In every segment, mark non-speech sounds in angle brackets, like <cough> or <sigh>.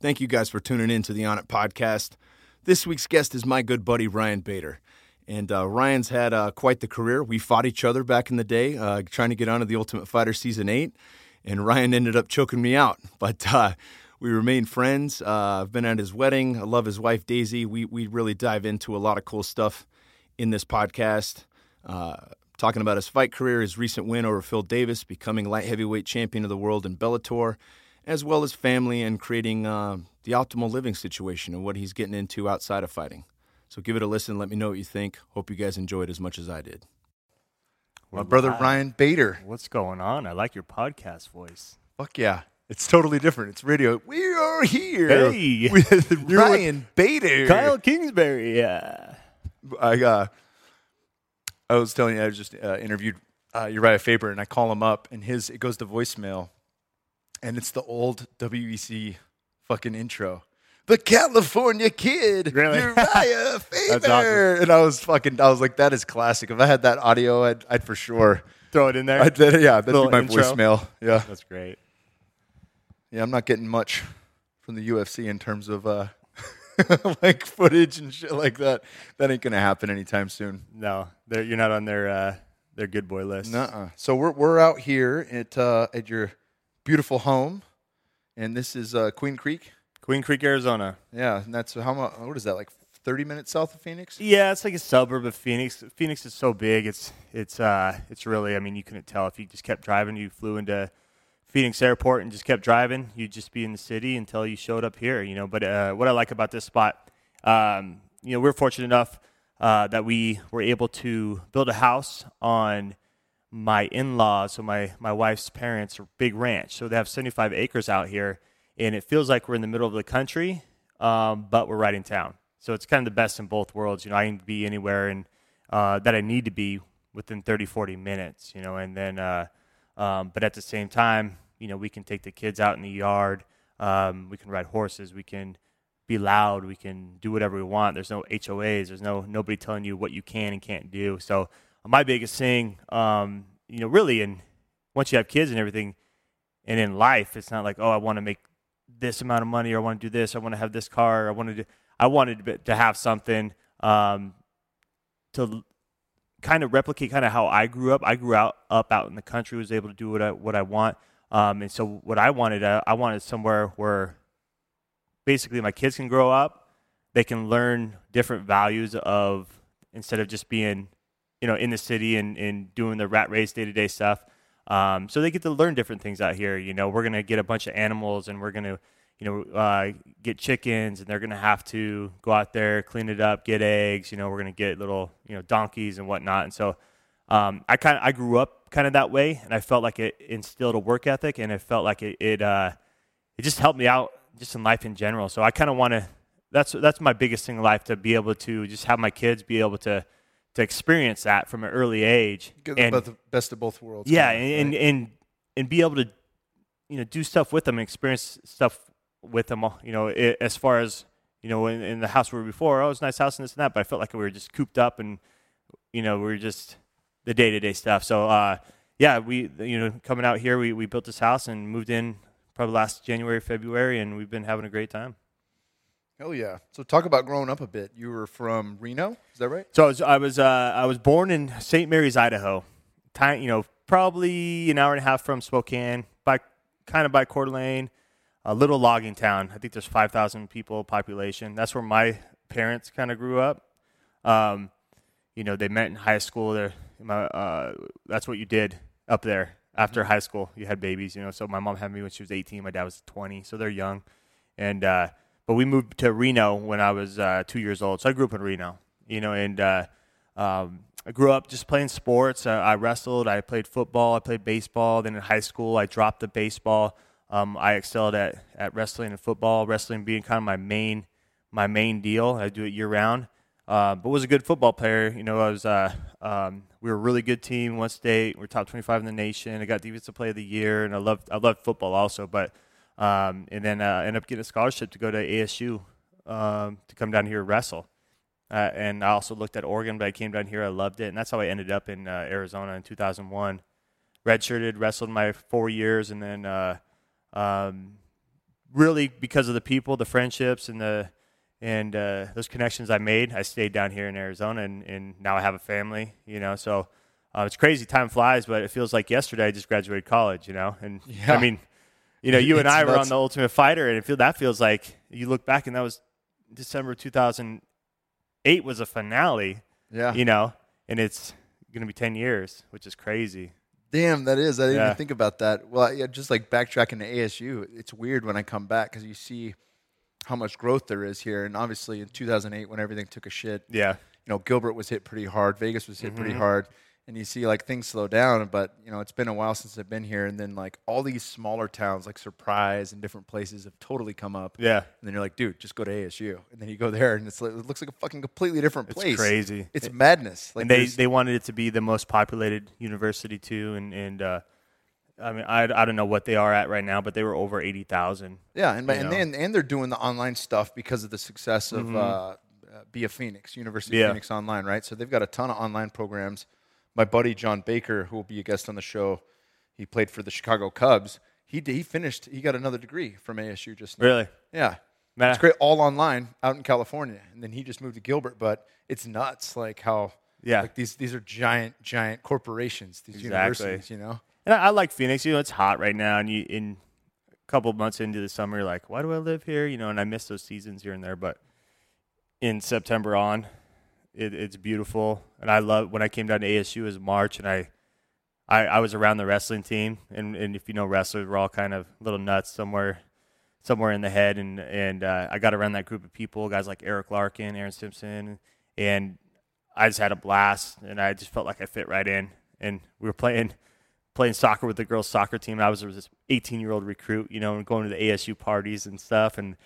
Thank you guys for tuning in to the On It podcast. This week's guest is my good buddy Ryan Bader. And uh, Ryan's had uh, quite the career. We fought each other back in the day, uh, trying to get onto the Ultimate Fighter Season 8. And Ryan ended up choking me out. <laughs> But uh, we remain friends. Uh, I've been at his wedding. I love his wife, Daisy. We, we really dive into a lot of cool stuff in this podcast. Uh, talking about his fight career, his recent win over Phil Davis, becoming light heavyweight champion of the world in Bellator, as well as family and creating uh, the optimal living situation and what he's getting into outside of fighting. So give it a listen. Let me know what you think. Hope you guys enjoyed as much as I did. My brother Ryan Bader. What's going on? I like your podcast voice. Fuck yeah. It's totally different. It's radio. We are here Hey. with <laughs> Ryan Bader. Kyle Kingsbury, yeah. I uh, I was telling you I just uh, interviewed uh, Urijah Faber and I call him up and his it goes to voicemail and it's the old WEC fucking intro. The California Kid, Really? Urijah <laughs> Faber, awesome. and I was fucking. I was like, that is classic. If I had that audio, I'd, I'd for sure. Throw it in there. I'd, yeah, that'd be my intro. voicemail. Yeah, That's great. yeah. I'm not getting much from the UFC in terms of uh, <laughs> like footage and shit like that. That ain't gonna happen anytime soon. No, you're not on their uh, their good boy list. Nuh-uh. So we're we're out here at uh, at your beautiful home, and this is uh, Queen Creek. Queen Creek, Arizona. Yeah, and that's how much? What is that? Like thirty minutes south of Phoenix? Yeah, it's like a suburb of Phoenix. Phoenix is so big. It's it's uh it's really. I mean, you couldn't tell if you just kept driving. You flew into Phoenix Airport and just kept driving. You'd just be in the city until you showed up here. You know. But uh, what I like about this spot, um, you know, we're fortunate enough uh, that we were able to build a house on my in-laws, so my my wife's parents, big ranch. So they have 75 acres out here, and it feels like we're in the middle of the country, um, but we're right in town. So it's kind of the best in both worlds. You know, I can be anywhere and uh, that I need to be within 30, 40 minutes. You know, and then, uh, um, but at the same time, you know, we can take the kids out in the yard. Um, we can ride horses. We can be loud. We can do whatever we want. There's no HOAs. There's no nobody telling you what you can and can't do. So my biggest thing, um, you know, really, and once you have kids and everything, and in life, it's not like, oh, I want to make this amount of money, or I want to do this, I want to have this car, or I want to. I wanted to- have something um, to kind of replicate kind of how I grew up. I grew out up out in the country, was able to do what I what I want, um, and so what I wanted, uh, I wanted somewhere where basically my kids can grow up, they can learn different values of instead of just being, you know, in the city and, and doing the rat race day to day stuff. Um, so they get to learn different things out here. You know, we're gonna get a bunch of animals and we're gonna, you know, uh, get chickens and they're gonna have to go out there, clean it up, get eggs. You know, we're gonna get little, you know, donkeys and whatnot. And so um, I kind of I grew up kind of that way, and I felt like it instilled a work ethic, and it felt like it it uh, it just helped me out just in life in general. So I kind of want to. That's that's my biggest thing in life to be able to just have my kids be able to to experience that from an early age. Get the And- best- best of both worlds. yeah, kinda, and, right? and and and be able to, you know, do stuff with them, and experience stuff with them. You know, i as far as you know, in, in the house we were before, oh, it's a nice house and this and that, but I felt like we were just cooped up and, you know, we were just the day to day stuff. So, uh, yeah, we you know coming out here, we we built this house and moved in probably last January, February, and we've been having a great time. Hell yeah. So talk about growing up a bit. You were from Reno, is that right? So I was I was uh, I was born in St. Maries, Idaho. You know, probably an hour and a half from Spokane, by kind of by Coeur d'Alene, a little logging town. I think there's five thousand people population. That's where my parents kind of grew up. Um, you know, they met in high school. There, uh, that's what you did up there after high school. You had babies. You know, so my mom had me when she was 18. My dad was 20, so they're young. And uh, but we moved to Reno when I was uh, two years old. So I grew up in Reno. You know, and uh, um, I grew up just playing sports. Uh, I wrestled. I played football. I played baseball. Then in high school, I dropped the baseball. Um, I excelled at, at wrestling and football. Wrestling being kind of my main my main deal. I do it year round. Uh, but was a good football player. You know, I was. Uh, um, we were a really good team. One state. We are top twenty-five in the nation. I got defensive play of the year, and I loved I loved football also. But um, and then uh, ended up getting a scholarship to go to ASU um, to come down here and wrestle. Uh, and I also looked at Oregon, but I came down here. I loved it, and that's how I ended up in uh, Arizona in 2001. Redshirted, wrestled my four years, and then uh, um, really because of the people, the friendships, and the and uh, those connections I made, I stayed down here in Arizona, and, and now I have a family. You know, so uh, it's crazy. Time flies, but it feels like yesterday I just graduated college. You know, and Yeah. I mean, you know, you and I were on the Ultimate Fighter, and it feel that feels like you look back, and that was December 2008 was a finale. Yeah. You know, and it's going to be 10 years, which is crazy. Damn, that is. I didn't Yeah. even think about that. Well, yeah, just like backtracking to ASU, it's weird when I come back because you see how much growth there is here. And obviously, in 2008, when everything took a shit, Yeah. you know, Gilbert was hit pretty hard, Vegas was hit pretty Mm-hmm. hard, and you see like things slow down. But you know, it's been a while since I've been here, and then like all these smaller towns like Surprise and different places have totally come up. Yeah. And then you're like, dude, just go to ASU, and then you go there, and it's like, it looks like a fucking completely different It's place. crazy. It's madness. Like and they, they wanted it to be the most populated university too, and and uh, I mean I, I don't know what they are at right now, but they were over eighty thousand. Yeah, and and know? and they're doing the online stuff because of the success of uh, uh, Be a Phoenix, University of Mm-hmm. Phoenix Online, right? So they've got a ton of online programs. My buddy John Baker, who will be a guest on the show, he played for the Chicago Cubs. He he finished. He got another degree from ASU just now. Really? Yeah, Man, it's great. All online out in California, and then he just moved to Gilbert. But it's nuts, like how Yeah. like these these are giant giant corporations. These Exactly. universities, you know. And I, I like Phoenix. You know, it's hot right now, and you in a couple months into the summer, you're like, why do I live here? You know, and I miss those seasons here and there, but in September on, it, it's beautiful, and I love when I came down to ASU as March, and I. I, I was around the wrestling team, and, and if you know wrestlers, we're all kind of little nuts somewhere, somewhere in the head, and and uh, I got around that group of people, guys like Eric Larkin, Aaron Simpson, and I just had a blast, and I just felt like I fit right in. And we were playing playing soccer with the girls' soccer team. I was this 18 year old recruit, you know, and going to the ASU parties and stuff. And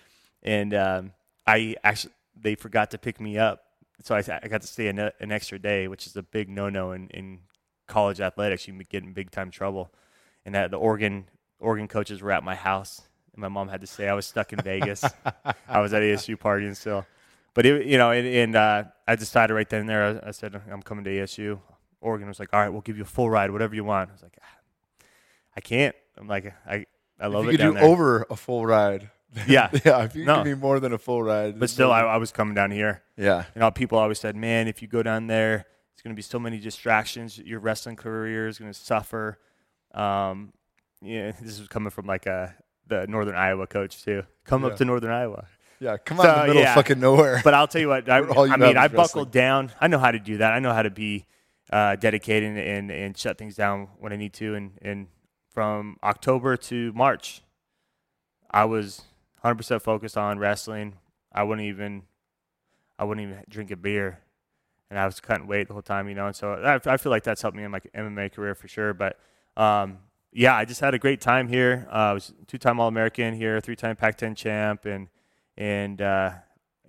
and um, I actually they forgot to pick me up, so I, I got to stay an, an extra day, which is a big no no in, in college athletics. You get in big time trouble. And that the Oregon Oregon coaches were at my house, and my mom had to say I was stuck in Vegas. I was at <laughs> ASU partying still. But it, you know, and, and uh, I decided right then and there. I, I said I'm coming to ASU. Oregon was like, "All right, we'll give you a full ride, whatever you want." I was like, "Ah, "I can't." I'm like, "I I love if it you do there." over a full ride. <laughs> Yeah. yeah. If you No. give me more than a full ride, but still, I, I was coming down here. yeah. You know, people always said, "Man, if you go down there, it's going to be so many distractions. Your wrestling career is going to suffer." Um, yeah, this was coming from like a the Northern Iowa coach too. Come Yeah. up to Northern Iowa. Yeah, come out in So, the middle yeah. of fucking nowhere. But I'll tell you what, <laughs> I, All you I mean, I buckled down. I know how to do that. I know how to be uh, dedicated and, and shut things down when I need to. And, and from October to March, I was 100% focused on wrestling. I wouldn't even, I wouldn't even drink a beer, and I was cutting weight the whole time, you know. And so I, I feel like that's helped me in my MMA career for sure. But um, yeah, I just had a great time here. Uh, I was two-time All-American here, three-time Pac-10 champ, and and uh,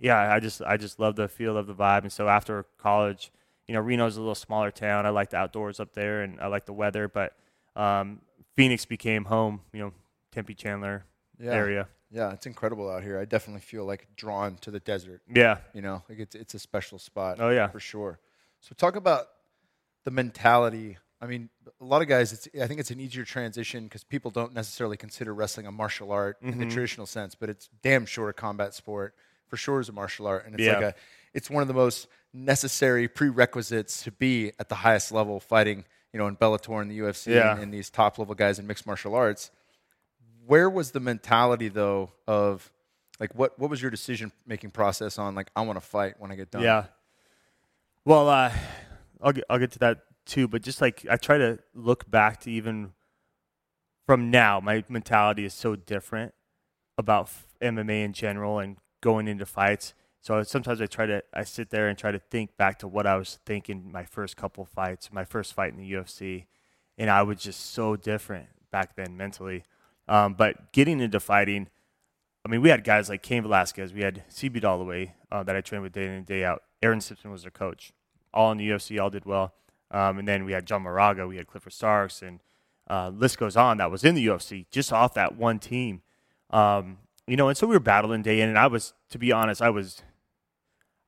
yeah, I just I just love the feel of the vibe. And so after college, you know, Reno's a little smaller town. I like the outdoors up there, and I like the weather. But um, Phoenix became home. You know, Tempe Chandler yeah. area. Yeah, it's incredible out here. I definitely feel like drawn to the desert. Yeah. You know, like it's it's a special spot. Oh, yeah. for sure. So talk about the mentality. I mean, a lot of guys. It's I think it's an easier transition because people don't necessarily consider wrestling a martial art in Mm-hmm. the traditional sense, but it's damn sure a combat sport. For sure, is a martial art, and it's Yeah. like a. It's one of the most necessary prerequisites to be at the highest level fighting. You know, in Bellator and the UFC Yeah. and, and these top level guys in mixed martial arts where was the mentality though of like what what was your decision making process on like I want to fight when I get done? Yeah. Well, uh, I'll get I'll get to that too, but just like I try to look back to even from now, my mentality is so different about MMA in general and going into fights. So sometimes I try to I sit there and try to think back to what I was thinking my first couple fights, my first fight in the UFC, and I was just so different back then mentally. Um, but getting into fighting, I mean, we had guys like Cain Velasquez, we had CB Dollaway uh, that I trained with day in and day out. Aaron Simpson was their coach. All in the UFC, all did well. Um, and then we had John Moraga, we had Clifford Starks, and uh, list goes on. That was in the UFC just off that one team. Um, you know, and so we were battling day in, and I was, to be honest, I was,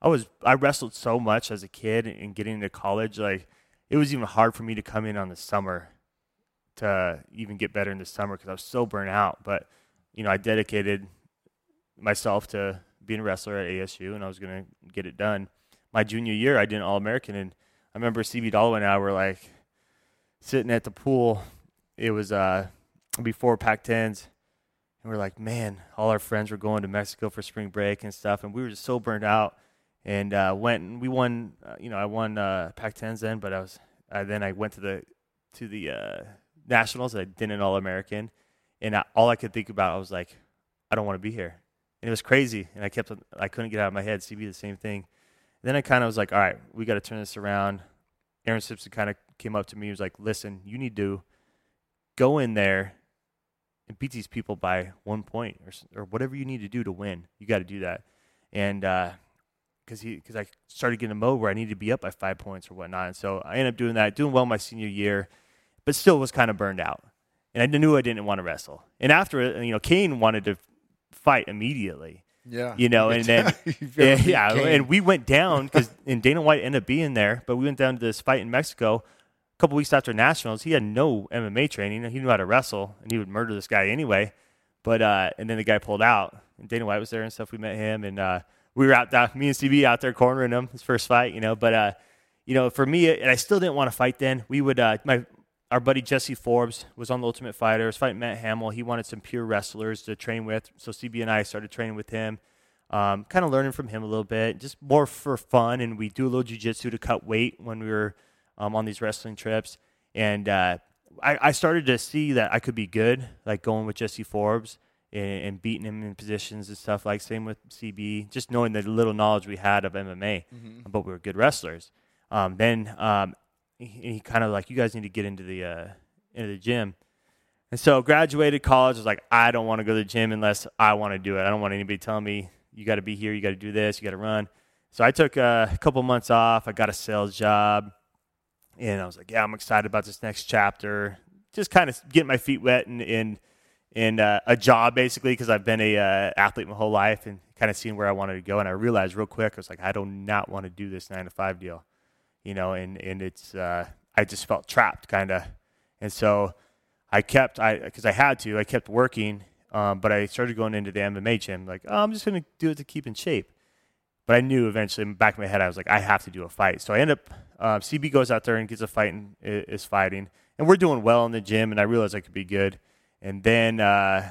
I was, I wrestled so much as a kid and getting into college. Like, it was even hard for me to come in on the summer to even get better in the summer because I was so burnt out. But you know, I dedicated myself to being a wrestler at ASU, and I was going to get it done. My junior year, I did an All American, and I remember CB Dollaway and I were like sitting at the pool. It was uh, before Pac-10s, and we are like, man, all our friends were going to Mexico for spring break and stuff, and we were just so burned out. And uh, went and we won. Uh, you know, I won uh, Pac-10s then, but I was then I went to the to the uh, nationals. I did an All American, and I, all I could think about I was like, I don't want to be here and it was crazy. And I kept, I couldn't get out of my head. CB the same thing. And then I kind of was like, all right, we got to turn this around. Aaron Simpson kind of came up to me. He was like, listen, you need to go in there and beat these people by one point or, or whatever you need to do to win. You got to do that. And, uh, because he because I started getting a mode where I needed to be up by five points or whatnot, and so I ended up doing that, doing well my senior year, but still was kind of burned out, and I knew I didn't want to wrestle. And after you know, Cain wanted to fight immediately. Yeah. You know, and <laughs> then yeah, yeah and we went down because and Dana White ended up being there, but we went down to this fight in Mexico a couple weeks after nationals. He had no MMA training. He knew how to wrestle, and he would murder this guy anyway. But uh, and then the guy pulled out, and Dana White was there and stuff. We met him, and uh, we were out there, me and CB out there cornering him his first fight, you know. But uh, you know, for me, and I still didn't want to fight then. We would uh, my our buddy Jesse Forbes was on the Ultimate Fighter. Was fighting Matt Hamill. He wanted some pure wrestlers to train with, so CB and I started training with him. Um, kind of learning from him a little bit, just more for fun. And we do a little jujitsu to cut weight when we were um, on these wrestling trips. And uh, I, I, started to see that I could be good, like going with Jesse Forbes and, and, beating him in positions and stuff. Like same with CB, just knowing the little knowledge we had of MMA, mm-hmm. but we were good wrestlers. Um, then um, he, he kind of like, you guys need to get into the uh, into the gym. And so graduated college was like, I don't want to go to the gym unless I want to do it. I don't want anybody telling me you got to be here, you got to do this, you got to run. So I took a couple months off. I got a sales job, and I was like, yeah, I'm excited about this next chapter. Just kind of getting my feet wet and in, in uh, a job basically because I've been a uh, athlete my whole life and kind of seen where I wanted to go. And I realized real quick, I was like, I do not want to do this nine to five deal you know, and and it's uh, I just felt trapped kind of, and so I kept I because I had to I kept working, um, but I started going into the MMA gym like oh, I'm just gonna do it to keep in shape, but I knew eventually in the back of my head I was like I have to do a fight, so I end up uh, CB goes out there and gets a fight and is fighting, and we're doing well in the gym, and I realized I could be good, and then uh,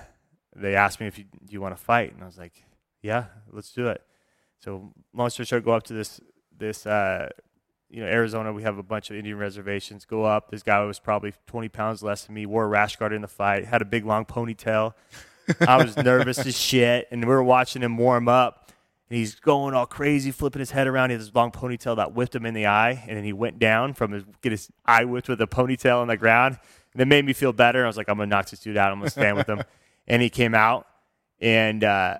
they asked me if you, do you want to fight, and I was like yeah, let's do it. So long story short, go up to this this uh, you know, Arizona, we have a bunch of Indian reservations. Go up. This guy was probably 20 pounds less than me, wore a rash guard in the fight, had a big long ponytail. <laughs> I was nervous as shit, and we were watching him warm up. And he's going all crazy, flipping his head around. He has this long ponytail that whipped him in the eye, and then he went down from his get his eye whipped with a ponytail on the ground. And it made me feel better. I was like, I'm gonna knock this dude out. I'm gonna stand with him. <laughs> And he came out, and uh,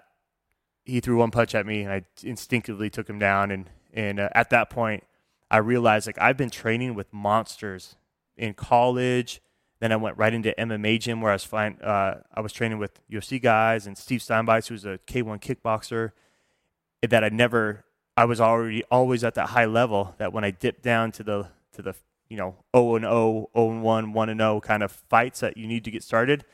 he threw one punch at me, and I instinctively took him down. And and uh, at that point, I realized like I've been training with monsters in college. Then I went right into MMA gym where I was fine. Uh, I was training with UFC guys and Steve Steinbeiss, who's a K1 kickboxer. That I never, I was already always at that high level. That when I dipped down to the to the you know 0 and 0, 0 and 1, 1 and 0 kind of fights that you need to get started,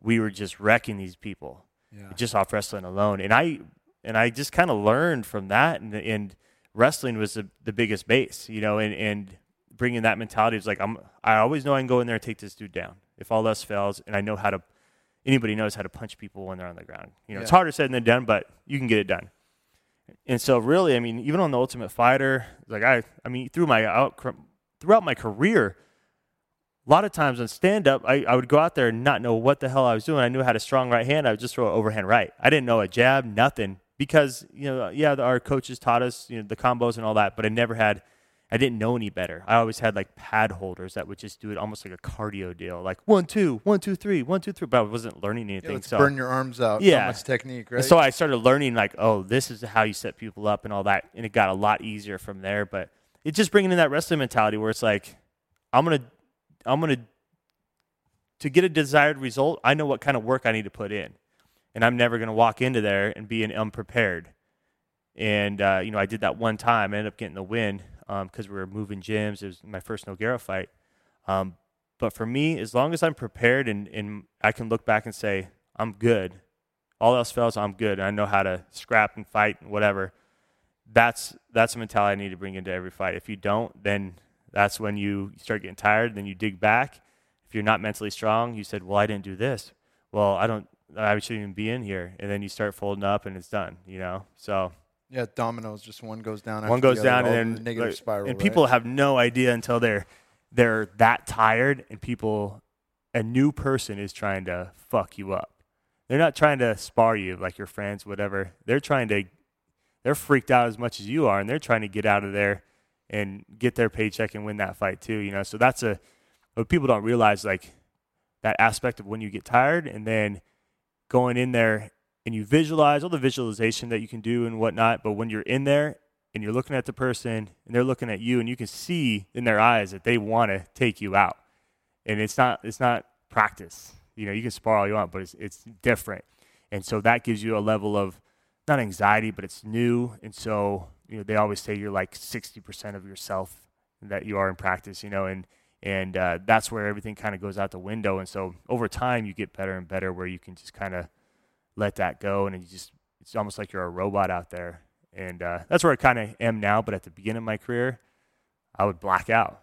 we were just wrecking these people yeah. just off wrestling alone. And I and I just kind of learned from that and and wrestling was the, the biggest base, you know, and, and bringing that mentality is like, I'm, I always know I can go in there and take this dude down if all else fails. And I know how to, anybody knows how to punch people when they're on the ground. You know, yeah. it's harder said than done, but you can get it done. And so really, I mean, even on the Ultimate Fighter, like I, I mean, through my out, throughout my career, a lot of times on stand up, I, I would go out there and not know what the hell I was doing. I knew I had a strong right hand. I would just throw an overhand right. I didn't know a jab, nothing because you know yeah our coaches taught us you know the combos and all that but i never had i didn't know any better. I always had like pad holders that would just do it almost like a cardio deal like one two one two three one two three but i wasn't learning anything yeah, so burn your arms out. Yeah. much technique right? and so i started learning like oh this is how you set people up and all that and it got a lot easier from there but it's just bringing in that wrestling mentality where it's like i'm gonna i'm gonna to get a desired result i know what kind of work i need to put in and I'm never going to walk into there and be an unprepared. And uh, you know, I did that one time. I ended up getting the win because um, we were moving gyms. It was my first Nogueira fight. Um, but for me, as long as I'm prepared and, and I can look back and say I'm good. All else fails, I'm good. I know how to scrap and fight and whatever. That's that's a mentality I need to bring into every fight. If you don't, then that's when you start getting tired. Then you dig back. If you're not mentally strong, you said, "Well, I didn't do this. Well, I don't. I shouldn't even be in here." And then you start folding up, and it's done. You know. So Yeah, dominoes. Just one goes down. one goes the other, down, and then the negative like, spiral. And right? people have no idea until they're they're that tired, and people, a new person is trying to fuck you up. They're not trying to spar you like your friends, whatever. They're trying to, they're freaked out as much as you are, and they're trying to get out of there and get their paycheck and win that fight too. You know, so that's a what people don't realize like that aspect of when you get tired, and then going in there and you visualize all the visualization that you can do and whatnot. But when you're in there and you're looking at the person and they're looking at you, and you can see in their eyes that they want to take you out, and it's not it's not practice. You know, you can spar all you want, but it's it's different, and so that gives you a level of not anxiety, but it's new, and so you know they always say you're like sixty percent of yourself that you are in practice. You know, and and uh, that's where everything kind of goes out the window, and so over time you get better and better, where you can just kind of let that go, and you just it's almost like you're a robot out there, and uh, that's where I kind of am now. But at the beginning of my career, I would black out.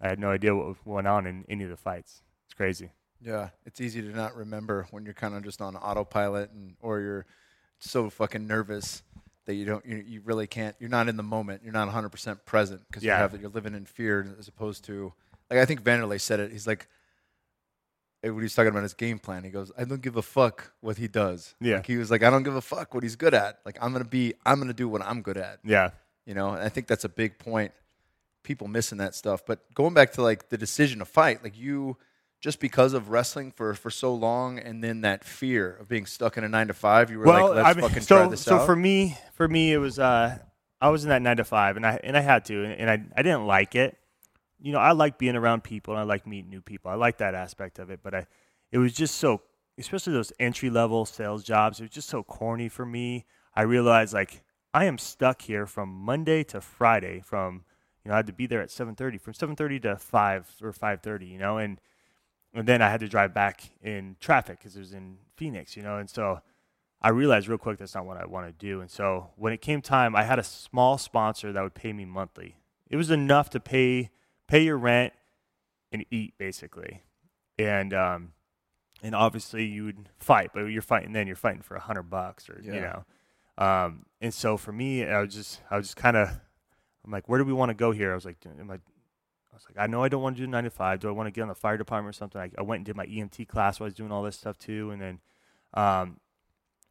I had no idea what went on in any of the fights. It's crazy. Yeah, it's easy to not remember when you're kind of just on autopilot and or you're so fucking nervous that you don't you, you really can't you're not in the moment. You're not 100% present because you have you're living in fear as opposed to like I think Vanderlei said it. He's like eh, when he's talking about his game plan, he goes, "I don't give a fuck what he does." Yeah. Like he was like, "I don't give a fuck what he's good at. Like I'm gonna be, I'm gonna do what I'm good at." Yeah. you know and i think that's a big point people missing that stuff but going back to like the decision to fight like you just because of wrestling for for so long and then that fear of being stuck in a nine to five you were like let's I mean, fucking so, try this so out for me, for me, it was uh, I was in that nine to five, and I and I had to, and, and I I didn't like it. You know, I like being around people, and I like meeting new people. I like that aspect of it, but I, it was just so, especially those entry level sales jobs. It was just so corny for me. I realized like I am stuck here from Monday to Friday. From you know, I had to be there at seven thirty, from seven thirty to five or five thirty. You know, and and then I had to drive back in traffic because it was in Phoenix. You know, and so. I realized real quick that's not what I want to do. And so when it came time, I had a small sponsor that would pay me monthly. It was enough to pay pay your rent and eat basically. And um and obviously you would fight, but you're fighting then you're fighting for a hundred bucks or you know. Um and so for me I was just I was just kind of I'm like, where do we want to go here? I was like, am I I was like, I know I don't want to do nine to five. Do I want to get on the fire department or something? I, I went and did my EMT class while I was doing all this stuff too. And then um,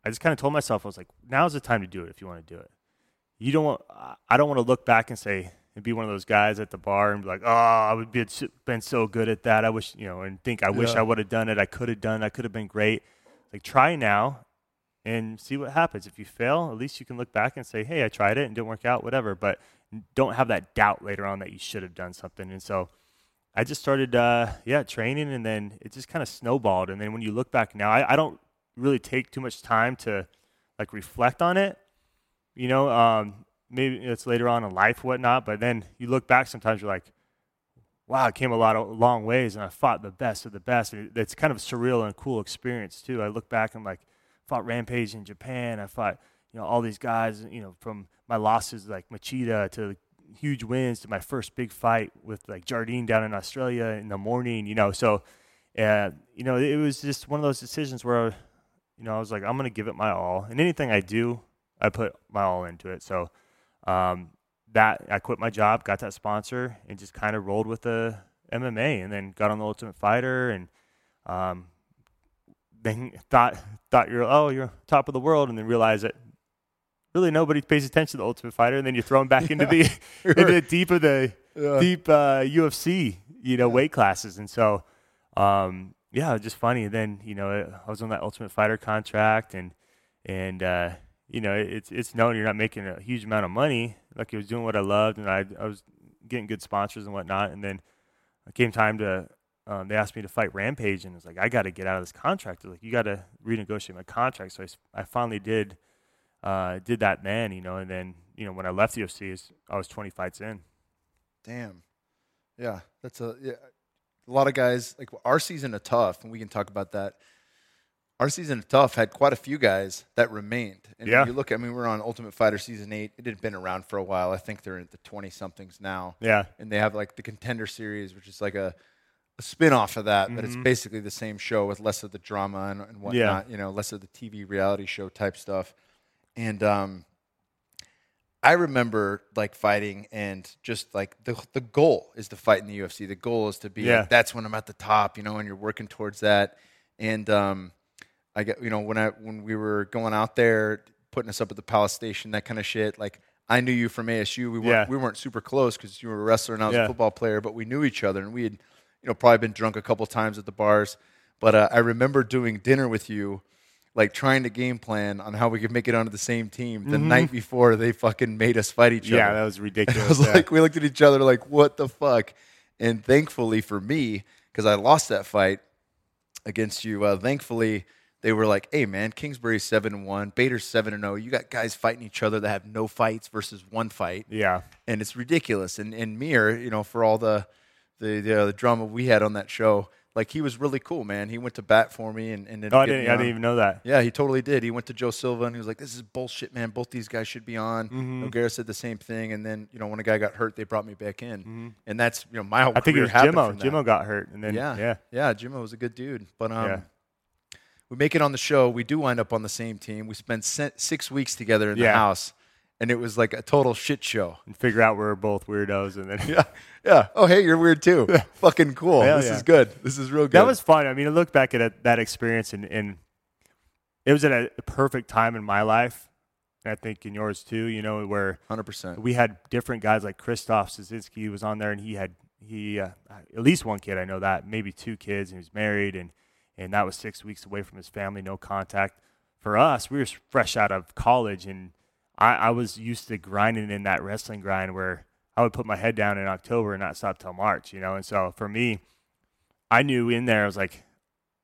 I just kind of told myself, I was like, now's the time to do it if you want to do it. You don't want, I don't want to look back and say, and be one of those guys at the bar and be like, oh, I would be been so good at that. I wish, you know, and think I wish Yeah. I would have done it. I could have done. I could have been great. Like try now and see what happens. If you fail, at least you can look back and say, hey, I tried it and didn't work out, whatever. But don't have that doubt later on that you should have done something. And so I just started, uh, yeah, training, and then it just kind of snowballed. And then when you look back now, I, I don't really take too much time to like reflect on it. You know, um, maybe it's later on in life, whatnot. But then you look back, sometimes you're like, wow, I came a lot of long ways, and I fought the best of the best. It's kind of surreal and cool experience too. I look back and like fought Rampage in Japan. I fought you know all these guys. You know from my losses like Machida to huge wins to my first big fight with like Jardine down in Australia in the morning. You know, so uh, you know it was just one of those decisions where you know I was like I'm gonna give it my all, and anything I do, I put my all into it. So um, that I quit my job, got that sponsor, and just kind of rolled with the MMA, and then got on the Ultimate Fighter, and um, then thought thought you're oh you're top of the world, and then realized that really nobody pays attention to the Ultimate Fighter, and then you're thrown back into <laughs> the <laughs> into the deep of the Yeah. deep uh, UFC you know weight classes, and so um, yeah, it was just funny. Then you know I was on that Ultimate Fighter contract, and and uh, you know it's it's known you're not making a huge amount of money. Like I was doing what I loved, and I I was getting good sponsors and whatnot, and then it came time to um, they asked me to fight Rampage, and it was like I got to get out of this contract. Like you got to renegotiate my contract. So I, I finally did uh, did that then, you know, and then you know when I left the UFC, I was 20 fights in. Damn. Yeah, that's a yeah. A lot of guys like our season of tough, and we can talk about that. Our season of Tough had quite a few guys that remained. And Yeah. if you look, I mean, we're on Ultimate Fighter season eight. It had been around for a while. I think they're in the 20 somethings now. Yeah. And they have like the Contender series, which is like a, a spin off of that, but it's basically the same show with less of the drama and, and whatnot, yeah. you know, less of the TV reality show type stuff. And um, I remember like fighting and just like the the goal is to fight in the UFC. The goal is to be Yeah. like, that's when I'm at the top, you know, and you're working towards that. And um, I get you know when I when we were going out there putting us up at the Palace Station, that kind of shit. Like I knew you from ASU. We weren't Yeah. we weren't super close because you were a wrestler and I was Yeah. a football player, but we knew each other and we had you know probably been drunk a couple times at the bars. But uh, I remember doing dinner with you. Like trying to game plan on how we could make it onto the same team the night before they fucking made us fight each Mm-hmm. Yeah, other. that was <laughs> I ridiculous. was yeah. like, we looked at each other like, what the fuck? And thankfully for me, because I lost that fight against you, uh, thankfully they were like, hey man, Kingsbury's seven and one, Bader's seven and zero. You got guys fighting each other that have no fights versus one fight, yeah. and it's ridiculous. And and Mir, you know, for all the the the, uh, the drama we had on that show, like he was really cool, man. He went to bat for me and and Oh, I didn't, I didn't even know that. Yeah, he totally did. He went to Joe Silva and he was like, "This is bullshit, man. Both these guys should be on." Mm-hmm. Nogueira said the same thing, and then you know when a guy got hurt, they brought me back in, and that's you know my whole Mm-hmm. I think it was Jimmo. Jimmo got hurt, and then yeah, yeah, yeah, Jimmo was a good dude, but um, Yeah. We make it on the show. We do wind up on the same team. We spent six weeks together in the house, and it was like a total shit show. and figure out we're both weirdos, and then <laughs> Yeah, yeah. Oh, hey, you're weird too. Fucking cool. Hell this yeah. is good. This is real good. that was fun. I mean, I look back at that experience, and, and it was at a perfect time in my life, I think in yours too. You know, where hundred percent. we had different guys like Christoph Soszynski was on there, and he had he uh, at least one kid I know that maybe two kids, and he was married, and and that was six weeks away from his family, no contact. For us, we were fresh out of college, and I, I was used to grinding in that wrestling grind where I would put my head down in October and not stop till March, you know. And so for me, I knew in there I was like,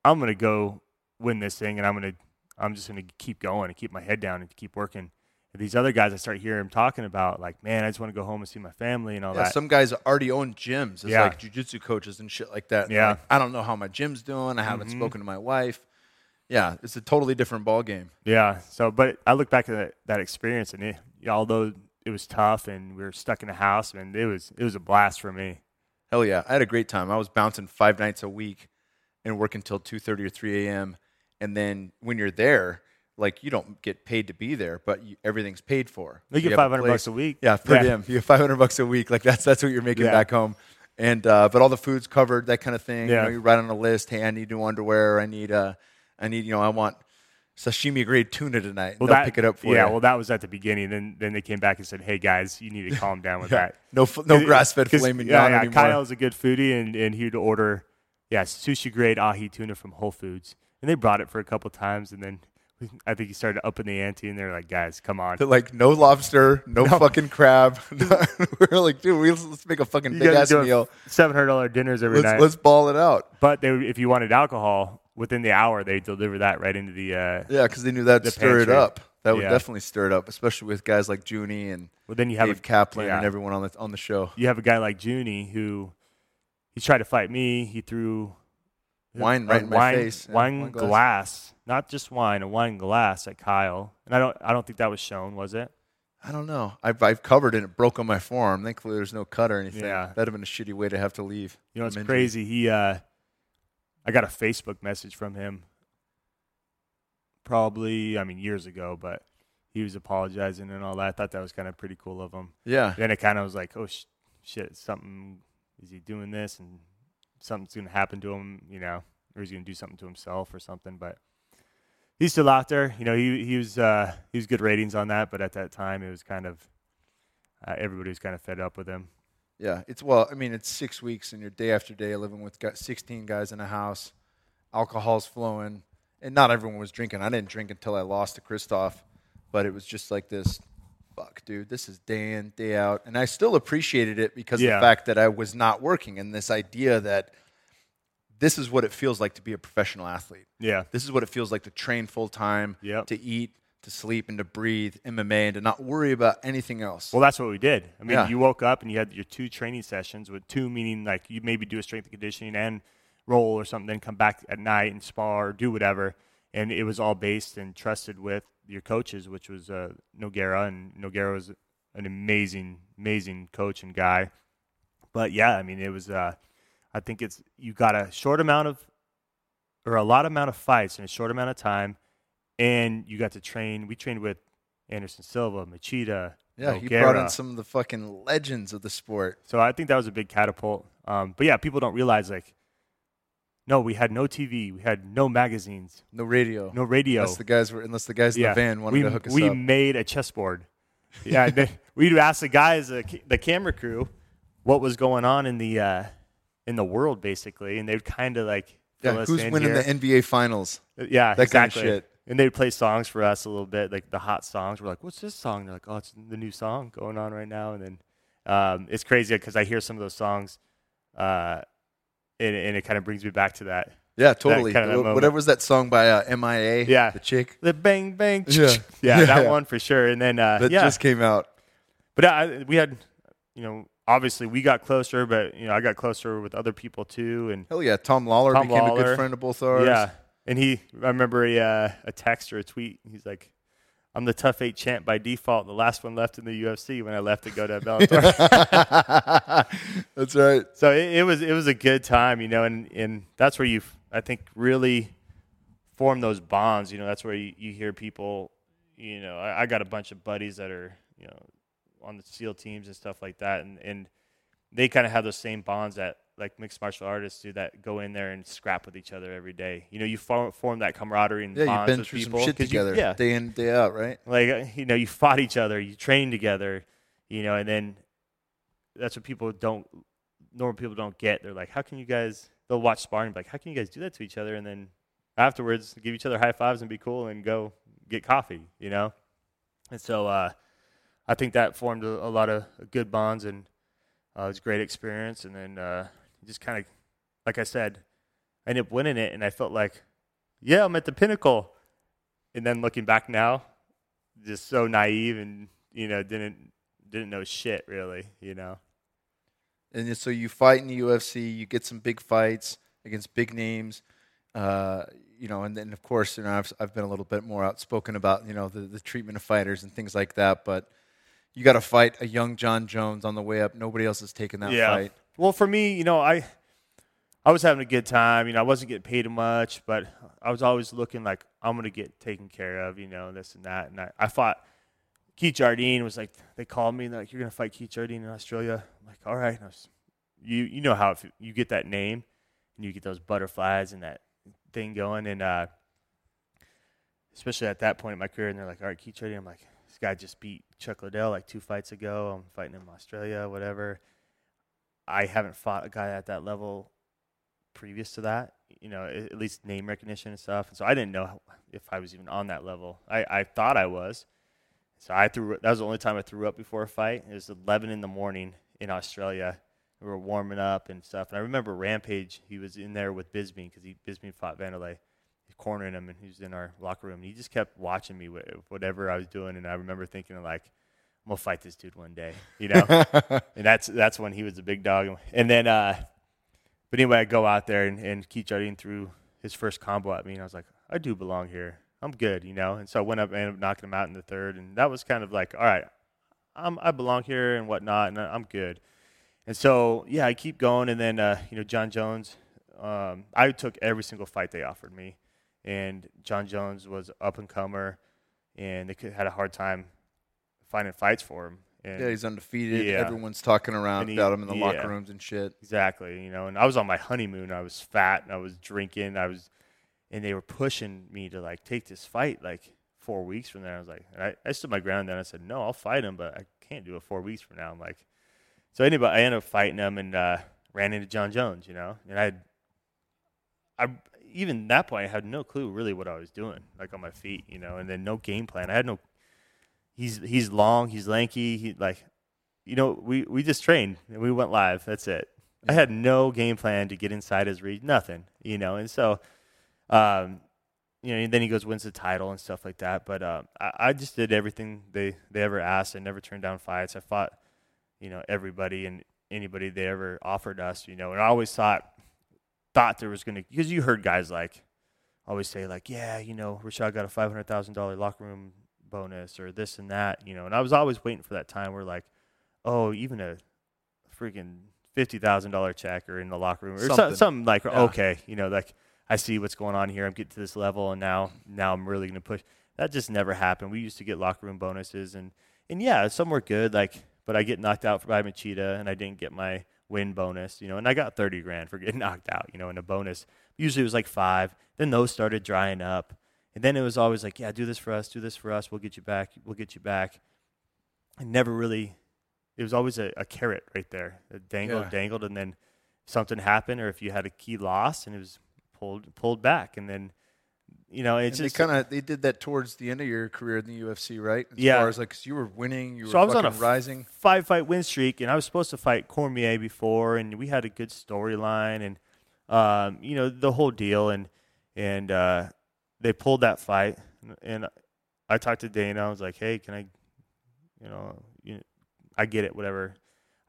I'm gonna go win this thing, and I'm gonna I'm just gonna keep going and keep my head down and keep working. These other guys, I start hearing them talking about like, man, I just want to go home and see my family and all Yeah, that. some guys already own gyms as Yeah. like jujitsu coaches and shit like that. And Yeah. like, I don't know how my gym's doing. I haven't Mhm. spoken to my wife. Yeah, it's a totally different ball game. Yeah. So, but I look back at that, that experience, and it, although it was tough and we were stuck in a house, and it was it was a blast for me. Hell yeah, I had a great time. I was bouncing five nights a week and working until two thirty or three a.m. And then when you're there, like you don't get paid to be there, but you, everything's paid for. You get five hundred bucks a week. Yeah, per Yeah. diem. You get five hundred bucks a week. Like that's that's what you're making Yeah. back home. And uh, but all the food's covered, that kind of thing. Yeah. You know, you write on a list. Hey, I need new underwear. I need uh, I need you know, I want sashimi grade tuna tonight. Well, They'll that, pick it up for yeah, you. Yeah, well, that was at the beginning. Then then they came back and said, "Hey guys, you need to <laughs> calm down with that." no no grass fed filet mignon yeah, yeah, anymore. Kyle's a good foodie, and, and he'd order, yeah, sushi grade ahi tuna from Whole Foods, and they brought it for a couple times, and then I think he started upping the ante, and they're like, "Guys, come on." They're like no lobster, no, fucking crab. <laughs> <laughs> We're like, dude, we, let's make a fucking You big ass meal. seven hundred dollar dinners every Let's night. let's ball it out. But they, if you wanted alcohol within the hour, they deliver that right into the. Uh, Yeah, because they knew that'd The stir it up. That would Yeah. definitely stir it up, especially with guys like Junie and well, then you have Dave a, Kaplan yeah. and everyone on the on the show. you have a guy like Junie who he tried to fight me. He threw Wine right in my wine, face. Wine, wine glass. glass. not just wine, a wine glass at Kyle. And I don't, I don't think that was shown, was it? I don't know. I've, I've covered it. and It broke on my forearm. Thankfully, there's no cut or anything. Yeah. That'd have been a shitty way to have to leave. You know, it's injury. crazy. He, uh, I got a Facebook message from him. Probably, I mean, years ago, but he was apologizing and all that. I thought that was kind of pretty cool of him. Yeah. then it kind of was like, oh sh- shit, something is he doing this and something's gonna happen to him, you know, or he's gonna do something to himself or something. But he's still out there. You know, he he was uh, he was good ratings on that, but at that time it was kind of uh, everybody was kind of fed up with him. Yeah. It's well. I mean, it's six weeks, and you're day after day living with 16 guys in a house. Alcohol's flowing, and not everyone was drinking. I didn't drink until I lost to Christoph, but it was just like this. Fuck, dude, this is day in, day out, and I still appreciated it because of the fact that I was not working, and this idea that this is what it feels like to be a professional athlete. Yeah, This is what it feels like to train full time, Yep. to eat, to sleep, and to breathe MMA, and to not worry about anything else. well, that's what we did. I mean, Yeah. you woke up and you had your two training sessions with two meaning like you maybe do a strength and conditioning and roll or something, then come back at night and spar or do whatever. And it was all based and trusted with your coaches, which was uh, Nogueira, and Nogueira was an amazing, amazing coach and guy. But yeah, I mean, it was. Uh, I think it's you got a short amount of, or a lot amount of fights in a short amount of time, and you got to train. We trained with Anderson Silva, Machida. Yeah, he brought in some of the fucking legends of the sport. So I think that was a big catapult. Um, but yeah, people don't realize like, no, we had no TV, we had no magazines, no radio, no radio. Unless the guys were, unless the guys in yeah. the van wanted we, to hook us we up. We made a chessboard. <laughs> Yeah, they, we'd ask the guys, uh, the camera crew, what was going on in the uh, in the world, basically, and they'd kind of like yeah, who's winning here. the NBA finals? Uh, yeah, that exactly. kind of shit. And they'd play songs for us a little bit, like the hot songs. We're like, "What's this song?" They're like, "Oh, it's the new song going on right now." And then um, it's crazy because I hear some of those songs, uh, and, and, it kind of brings me back to that. Yeah, totally. Kind of Whatever was that song by uh, MIA? Yeah, the chick. The bang bang. Yeah, yeah, yeah that one for sure. And then uh, that yeah. just came out. But I, we had, you know, obviously we got closer, but you know I got closer with other people too. And hell yeah, Tom Lawlor Tom became Lawlor, a good friend of both ours. Yeah, and he I remember a uh, a text or a tweet. He's like, "I'm the tough eight champ by default, the last one left in the UFC when I left to go to <laughs> Bellator." that's right. So it, it, was it was a good time, you know, and and that's where you I think really form those bonds. You know, that's where you, you hear people. You know, I, I got a bunch of buddies that are you know on the SEAL teams and stuff like that, and and they kind of have those same bonds that like mixed martial artists do that go in there and scrap with each other every day. You know, you form, form that camaraderie and yeah, bonds you've been with through people. some shit together, you, yeah. day in day out, right? Like uh, you know, you fought each other, you trained together, you know, and then that's what people don't normal people don't get. They're like, how can you guys? They'll watch sparring, be like, how can you guys do that to each other? And then afterwards, give each other high fives and be cool and go get coffee, you know. And so uh, I think that formed a, a lot of good bonds and uh, it was a great experience. And then uh, just kind of, like I said, I ended up winning it, and I felt like, yeah, I'm at the pinnacle. And then looking back now, just so naive and you know didn't didn't know shit really, you know. And so you fight in the UFC, you get some big fights against big names. Uh, you know, and then of course, you know, I've I've been a little bit more outspoken about you know the, the treatment of fighters and things like that. But you got to fight a young John Jones on the way up. Nobody else has taken that yeah. fight. Well, for me, you know, I I was having a good time. You know, I wasn't getting paid much, but I was always looking like I'm gonna get taken care of. You know, this and that. And I, I fought Keith Jardine. Was like they called me and they're like, "You're gonna fight Keith Jardine in Australia." I'm like, "All right." Was, you you know how if you get that name and you get those butterflies and that thing going, and uh, especially at that point in my career, and they're like, "All right, Keith Jardine." I'm like, "This guy just beat Chuck Liddell like two fights ago. I'm fighting him in Australia, whatever." I haven't fought a guy at that level previous to that, you know, at least name recognition and stuff. And so I didn't know if I was even on that level. I, I thought I was. So I threw. That was the only time I threw up before a fight. It was 11 in the morning in Australia. We were warming up and stuff. And I remember Rampage. He was in there with Bisping because he Bisping fought Vanderlei, cornering him, and he was in our locker room. And he just kept watching me with whatever I was doing. And I remember thinking like, I'm gonna fight this dude one day, you know. <laughs> and that's that's when he was a big dog. And then, uh, but anyway, I go out there and, and Keith Jardine threw his first combo at me, and I was like, I do belong here. I'm good, you know. And so I went up and ended up knocking him out in the third, and that was kind of like, all right, I'm I belong here and whatnot, and I'm good. And so yeah, I keep going, and then uh, you know John Jones, um, I took every single fight they offered me, and John Jones was up and comer, and they could, had a hard time finding fights for him. And yeah, he's undefeated. Yeah. Everyone's talking around he, about him in the yeah, locker rooms and shit. Exactly. You know, and I was on my honeymoon. I was fat and I was drinking. I was, and they were pushing me to like take this fight like four weeks from there. I was like, I, I stood my ground. Then I said, no, I'll fight him, but I can't do it four weeks from now. I'm like, so anyway, I ended up fighting him and uh, ran into John Jones. You know, and I, had, I even that point I had no clue really what I was doing, like on my feet. You know, and then no game plan. I had no he's he's long, he's lanky, he like you know, we, we just trained and we went live. That's it. I had no game plan to get inside his reach, nothing, you know. And so, um, you know, and then he goes wins the title and stuff like that. But um, I, I just did everything they they ever asked. I never turned down fights. I fought, you know, everybody and anybody they ever offered us, you know. And I always thought thought there was gonna because you heard guys like always say like, yeah, you know, Rashad got a five hundred thousand dollar locker room bonus or this and that, you know. And I was always waiting for that time where like, oh, even a freaking fifty thousand dollar check or in the locker room or something, Something. something like, Yeah. okay, you know, like I see what's going on here. I'm getting to this level, and now now I'm really going to push. That just never happened. We used to get locker room bonuses, and and yeah, some were good, like, but I get knocked out by Machida, and I didn't get my win bonus, you know, and I got thirty grand for getting <laughs> knocked out, you know, and a bonus. Usually it was like five. Then those started drying up, and then it was always like, yeah, do this for us, do this for us. We'll get you back. We'll get you back. And never really. It was always a, a carrot right there, it dangled, Yeah. dangled, and then something happened, or if you had a key loss, and it was pulled pulled back, and then you know it's And just kind of they did that towards the end of your career in the UFC, right? As Yeah. far as like 'cause you were winning, you were I was on a rising. five fight win streak, and I was supposed to fight Cormier before, and we had a good storyline, and um, you know the whole deal, and and uh, they pulled that fight, and I talked to Dana. I was like, hey, can I, you know, you, I get it, whatever,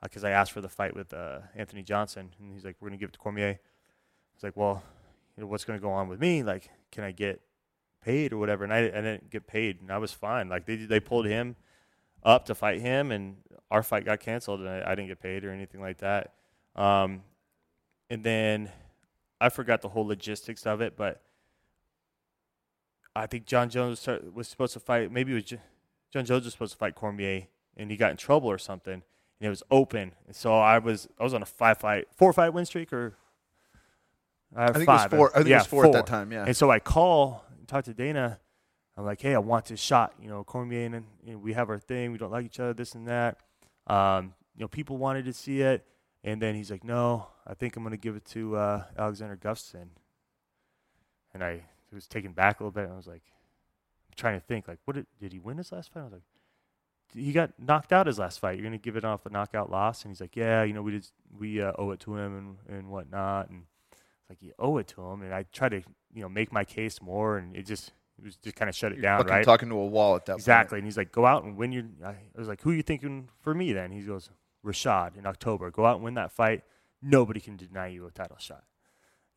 because I asked for the fight with uh, Anthony Johnson, and he's like, we're gonna give it to Cormier. I was like, well, you know, what's gonna go on with me? Like, can I get paid or whatever? And I, I didn't get paid, and I was fine. Like they they pulled him up to fight him, and our fight got canceled, and I, I didn't get paid or anything like that. Um, and then I forgot the whole logistics of it, but I think Jon Jones was supposed to fight. Maybe it was J- Jon Jones was supposed to fight Cormier, and he got in trouble or something, and it was open. And so I was I was on a five fight, four fight win streak, or I, I think it was four. I think yeah, it was four, at that time. Yeah. and so I call and talk to Dana. I'm like, hey, I want this shot. You know, Cormier and know, we have our thing. We don't like each other, this and that. Um, you know, people wanted to see it. And then he's like, no, I think I'm going to give it to uh, Alexander Gustafsson. And I was taken back a little bit. And I was like, I'm trying to think, like, what did, did he win his last fight? I was like, he got knocked out his last fight. You're going to give it off a knockout loss? And he's like, yeah, you know, we just, we uh, owe it to him and, and whatnot. And it's like, you owe it to him. And I try to, you know, make my case more. And it just, it was just kind of shut it You're down, right? talking to a wall at that Exactly. And he's like, go out and win your. I was like, who are you thinking for me then? He goes, Rashad in October. Go out and win that fight. Nobody can deny you a title shot.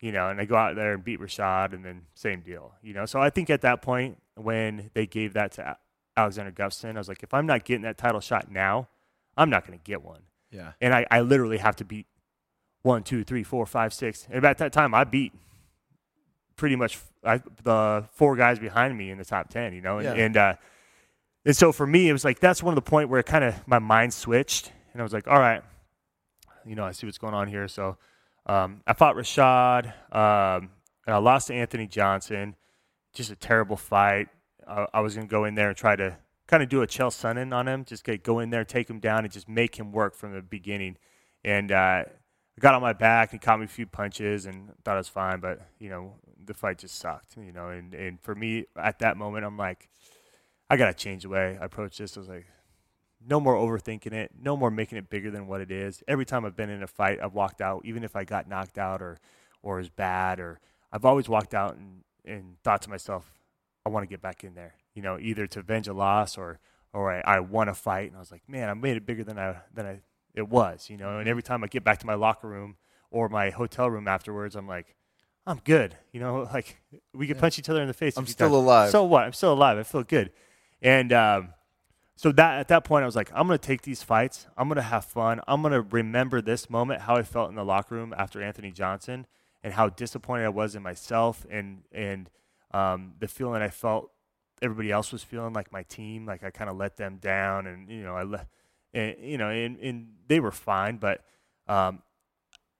You know, and I go out there and beat Rashad, and then same deal. You know, so I think at that point when they gave that to Alexander Gustafsson, I was like, if I'm not getting that title shot now, I'm not going to get one. Yeah. And I, I literally have to beat one, two, three, four, five, six. And about that time, I beat pretty much I, the four guys behind me in the top ten. You know, and Yeah. and, uh, and so for me, it was like that's one of the point where kind of my mind switched, and I was like, all right, you know, I see what's going on here. So um, I fought Rashad, um, and I lost to Anthony Johnson. Just a terrible fight. I, I was gonna go in there and try to kind of do a Chael Sonnen on him, just get, go in there, take him down, and just make him work from the beginning. And uh, I got on my back and caught me a few punches and thought I was fine, but you know the fight just sucked. You know, and and for me at that moment, I'm like, I gotta change the way I approach this. I was like, no more overthinking it, no more making it bigger than what it is. Every time I've been in a fight, I've walked out, even if I got knocked out or or is bad, or I've always walked out and and thought to myself, I want to get back in there. You know, either to avenge a loss or or I, I won a fight, and I was like, man, I made it bigger than I than I it was. You know, and every time I get back to my locker room or my hotel room afterwards, I'm like, I'm good. You know, <laughs> like we could Yeah. punch each other in the face. I'm still alive. So what? I'm still alive. I feel good. And um, so that at that point, I was like, I'm gonna take these fights. I'm gonna have fun. I'm gonna remember this moment, how I felt in the locker room after Anthony Johnson, and how disappointed I was in myself, and and um, the feeling I felt everybody else was feeling, like my team, like I kind of let them down, and you know I let, and you know, and, and they were fine, but um,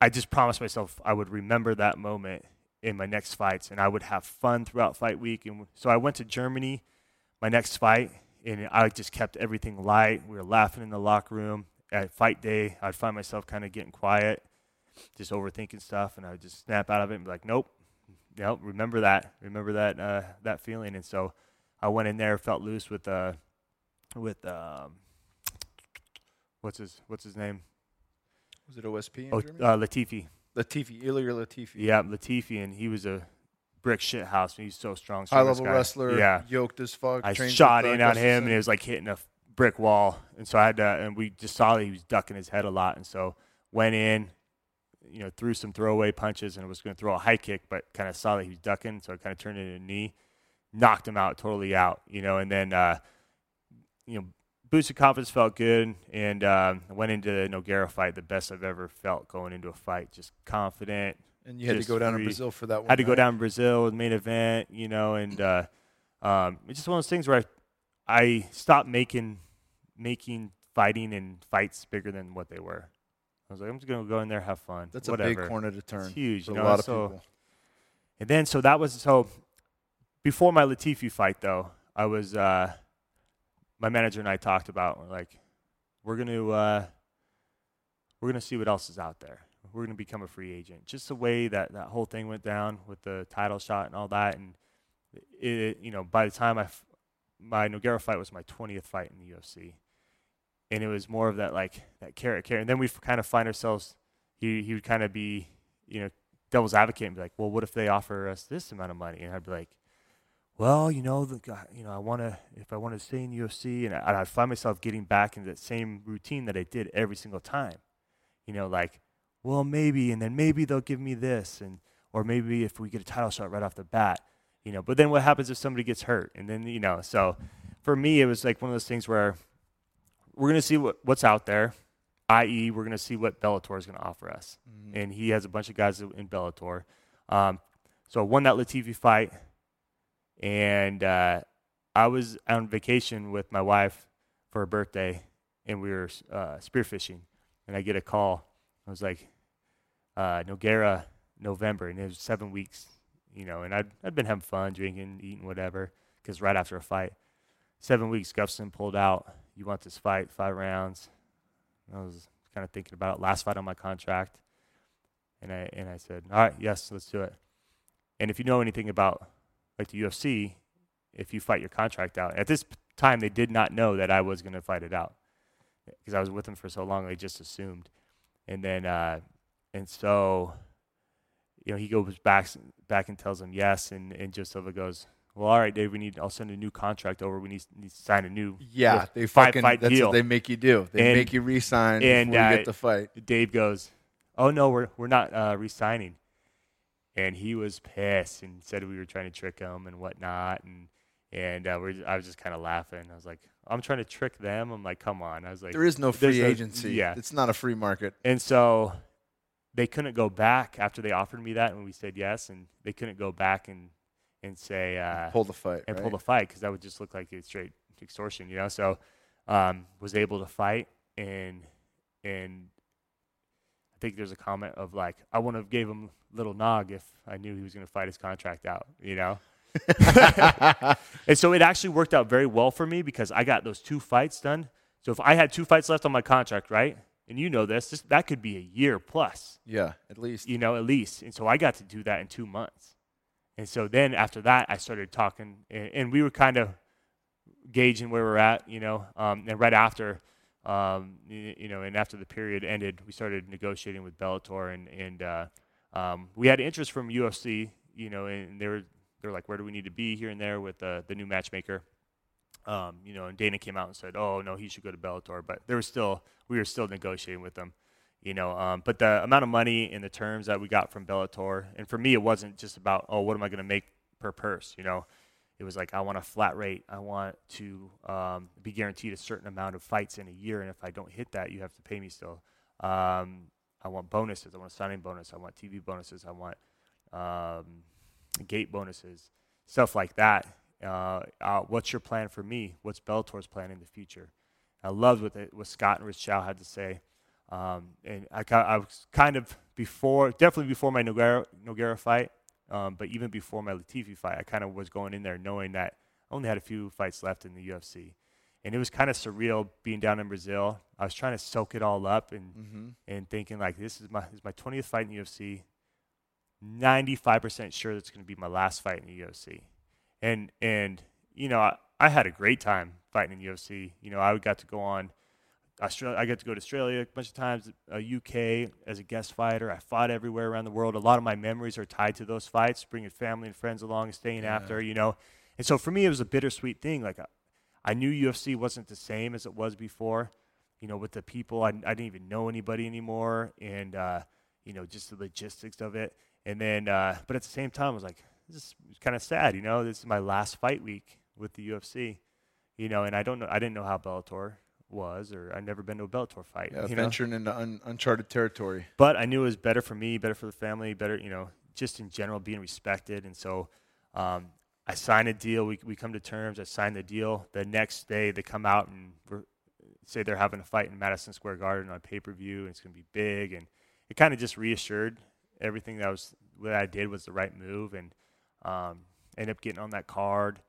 I just promised myself I would remember that moment in my next fights, and I would have fun throughout fight week. And so I went to Germany, my next fight, and I just kept everything light. We were laughing in the locker room. At fight day, I'd find myself kind of getting quiet, just overthinking stuff, and I would just snap out of it and be like, "Nope, nope, remember that, remember that, uh, that feeling." And so I went in there, felt loose with, uh, with, um, what's his, what's his name? Was it OSP in Oh, uh, Latifi. Latifi, Ilir Latifi. Yeah, Latifi, and he was a brick shit house. He's so strong. High level guy. wrestler, Yeah, yoked as fuck. I shot in on him, and it was like hitting a brick wall. And so I had to, and we just saw that he was ducking his head a lot. And so went in, you know, threw some throwaway punches and was going to throw a high kick, but kind of saw that he was ducking, so it kind of turned it into a knee, knocked him out totally out, you know, and then, uh, you know, boosted confidence felt good, and um, went into the Nogueira fight the best I've ever felt going into a fight, just confident. And you had to go down to Brazil for that one. Had to go down to Brazil, with main event, you know, and uh, um, it's just one of those things where I, I stopped making making fighting and fights bigger than what they were. I was like, I'm just gonna go in there, have fun. That's a whatever. big corner to turn. It's huge, you a know. lot of so, people. and then so that was so before my Latifi fight though, I was uh, my manager and I talked about we're like we're gonna uh, we're gonna see what else is out there. We're gonna become a free agent. Just the way that that whole thing went down with the title shot and all that, and it you know by the time I f- my Nogueira fight was my 20th fight in the UFC, and it was more of that like that carrot carrot, and then we kind of find ourselves he he would kind of be you know devil's advocate and be like, well, what if they offer us this amount of money? And I'd be like, well, you know, the guy, you know, I want to, if I want to stay in UFC, and I, I'd find myself getting back into that same routine that I did every single time. You know, like, well, maybe, and then maybe they'll give me this, and or maybe if we get a title shot right off the bat, you know. But then what happens if somebody gets hurt, and then you know, so for me, it was like one of those things where we're gonna see what, what's out there, i.e., we're gonna see what Bellator is gonna offer us and he has a bunch of guys in Bellator. Um, so I won that Latifi fight, and uh, I was on vacation with my wife for her birthday, and we were uh, spearfishing, and I get a call. I was like, uh, Nogueira, November, and it was seven weeks, you know, and I'd, I'd been having fun, drinking, eating, whatever, because right after a fight, seven weeks, Gustafsson pulled out. You want this fight, five rounds. I was kind of thinking about it. Last fight on my contract. And I and I said, all right, yes, let's do it. And if you know anything about like the UFC, if you fight your contract out, at this time they did not know that I was going to fight it out because I was with them for so long. They just assumed. And then uh, and so, you know, he goes back back and tells him yes, and and Silva goes, well, all right, Dave, we need. I'll send a new contract over. We need, need to sign a new Yeah, they five fucking. fight that's deal. what they make you do. They And- make you re-sign and, before you uh, get the fight. Dave goes, "Oh no, we're we're not uh, re-signing," and he was pissed and said we were trying to trick him and whatnot, and and uh, we're, I was just kind of laughing. I was like, "I'm trying to trick them." I'm like, "Come on!" I was like, There is no free no- agency. yeah. it's not a free market. and so they couldn't go back after they offered me that, and we said yes, and they couldn't go back and and say uh, Pull the fight. and right? pull the fight because that would just look like it's straight extortion, you know. So um, was able to fight and and I think there's a comment of like I wouldn't have gave him little nog if I knew he was going to fight his contract out, you know. <laughs> and so it actually worked out very well for me because I got those two fights done. So if I had two fights left on my contract, right, and you know this, this that could be a year plus yeah, at least. you know, at least. And so I got to do that in two months. And so then after that, I started talking, and, and we were kind of gauging where we're at, you know. Um, and right after, um, you, you know, and after the period ended, we started negotiating with Bellator, and and uh, um, we had interest from UFC, you know, and they were they're like, where do we need to be here and there with uh, the new matchmaker. Um, you know, and Dana came out and said, "Oh no, he should go to Bellator," but there was still we were still negotiating with them you know. Um, but the amount of money and the terms that we got from Bellator, and for me, it wasn't just about oh, what am I going to make per purse, you know. It was like I want a flat rate. I want to um, be guaranteed a certain amount of fights in a year, and if I don't hit that, you have to pay me still. Um, I want bonuses. I want a signing bonus. I want TV bonuses. I want um, gate bonuses, stuff like that. Uh, uh, what's your plan for me? What's Bellator's plan in the future? I loved what, the, what Scott and Rich Chou had to say. Um, and I, I was kind of before, definitely before my Nogueira, Nogueira fight, um, but even before my Latifi fight, I kind of was going in there knowing that I only had a few fights left in the UFC. And it was kind of surreal being down in Brazil. I was trying to soak it all up and, Mm-hmm. and thinking like, this is my, this is my 20th fight in the UFC. 95% sure that's going to be my last fight in the UFC. And, and you know, I, I had a great time fighting in the UFC. You know, I got to go on Australia. I got to go to Australia a bunch of times, uh, UK as a guest fighter. I fought everywhere around the world. A lot of my memories are tied to those fights, bringing family and friends along and staying Yeah. after, you know. And so for me, it was a bittersweet thing. Like, I, I knew UFC wasn't the same as it was before, you know, with the people. I, I didn't even know anybody anymore. And, uh, you know, just the logistics of it. And then, uh, but at the same time, I was like, this is kind of sad, you know. This is my last fight week with the UFC, you know, and I don't know, I didn't know how Bellator was, or I'd never been to a Bellator fight. Yeah, you know? venturing into un- uncharted territory. But I knew it was better for me, better for the family, better, you know, just in general being respected. And so um, I signed a deal. We, we come to terms. I signed the deal. The next day, they come out and we're, say they're having a fight in Madison Square Garden on pay per view, and it's going to be big. And it kind of just reassured everything that was what I did was the right move, and um, ended up getting on that card.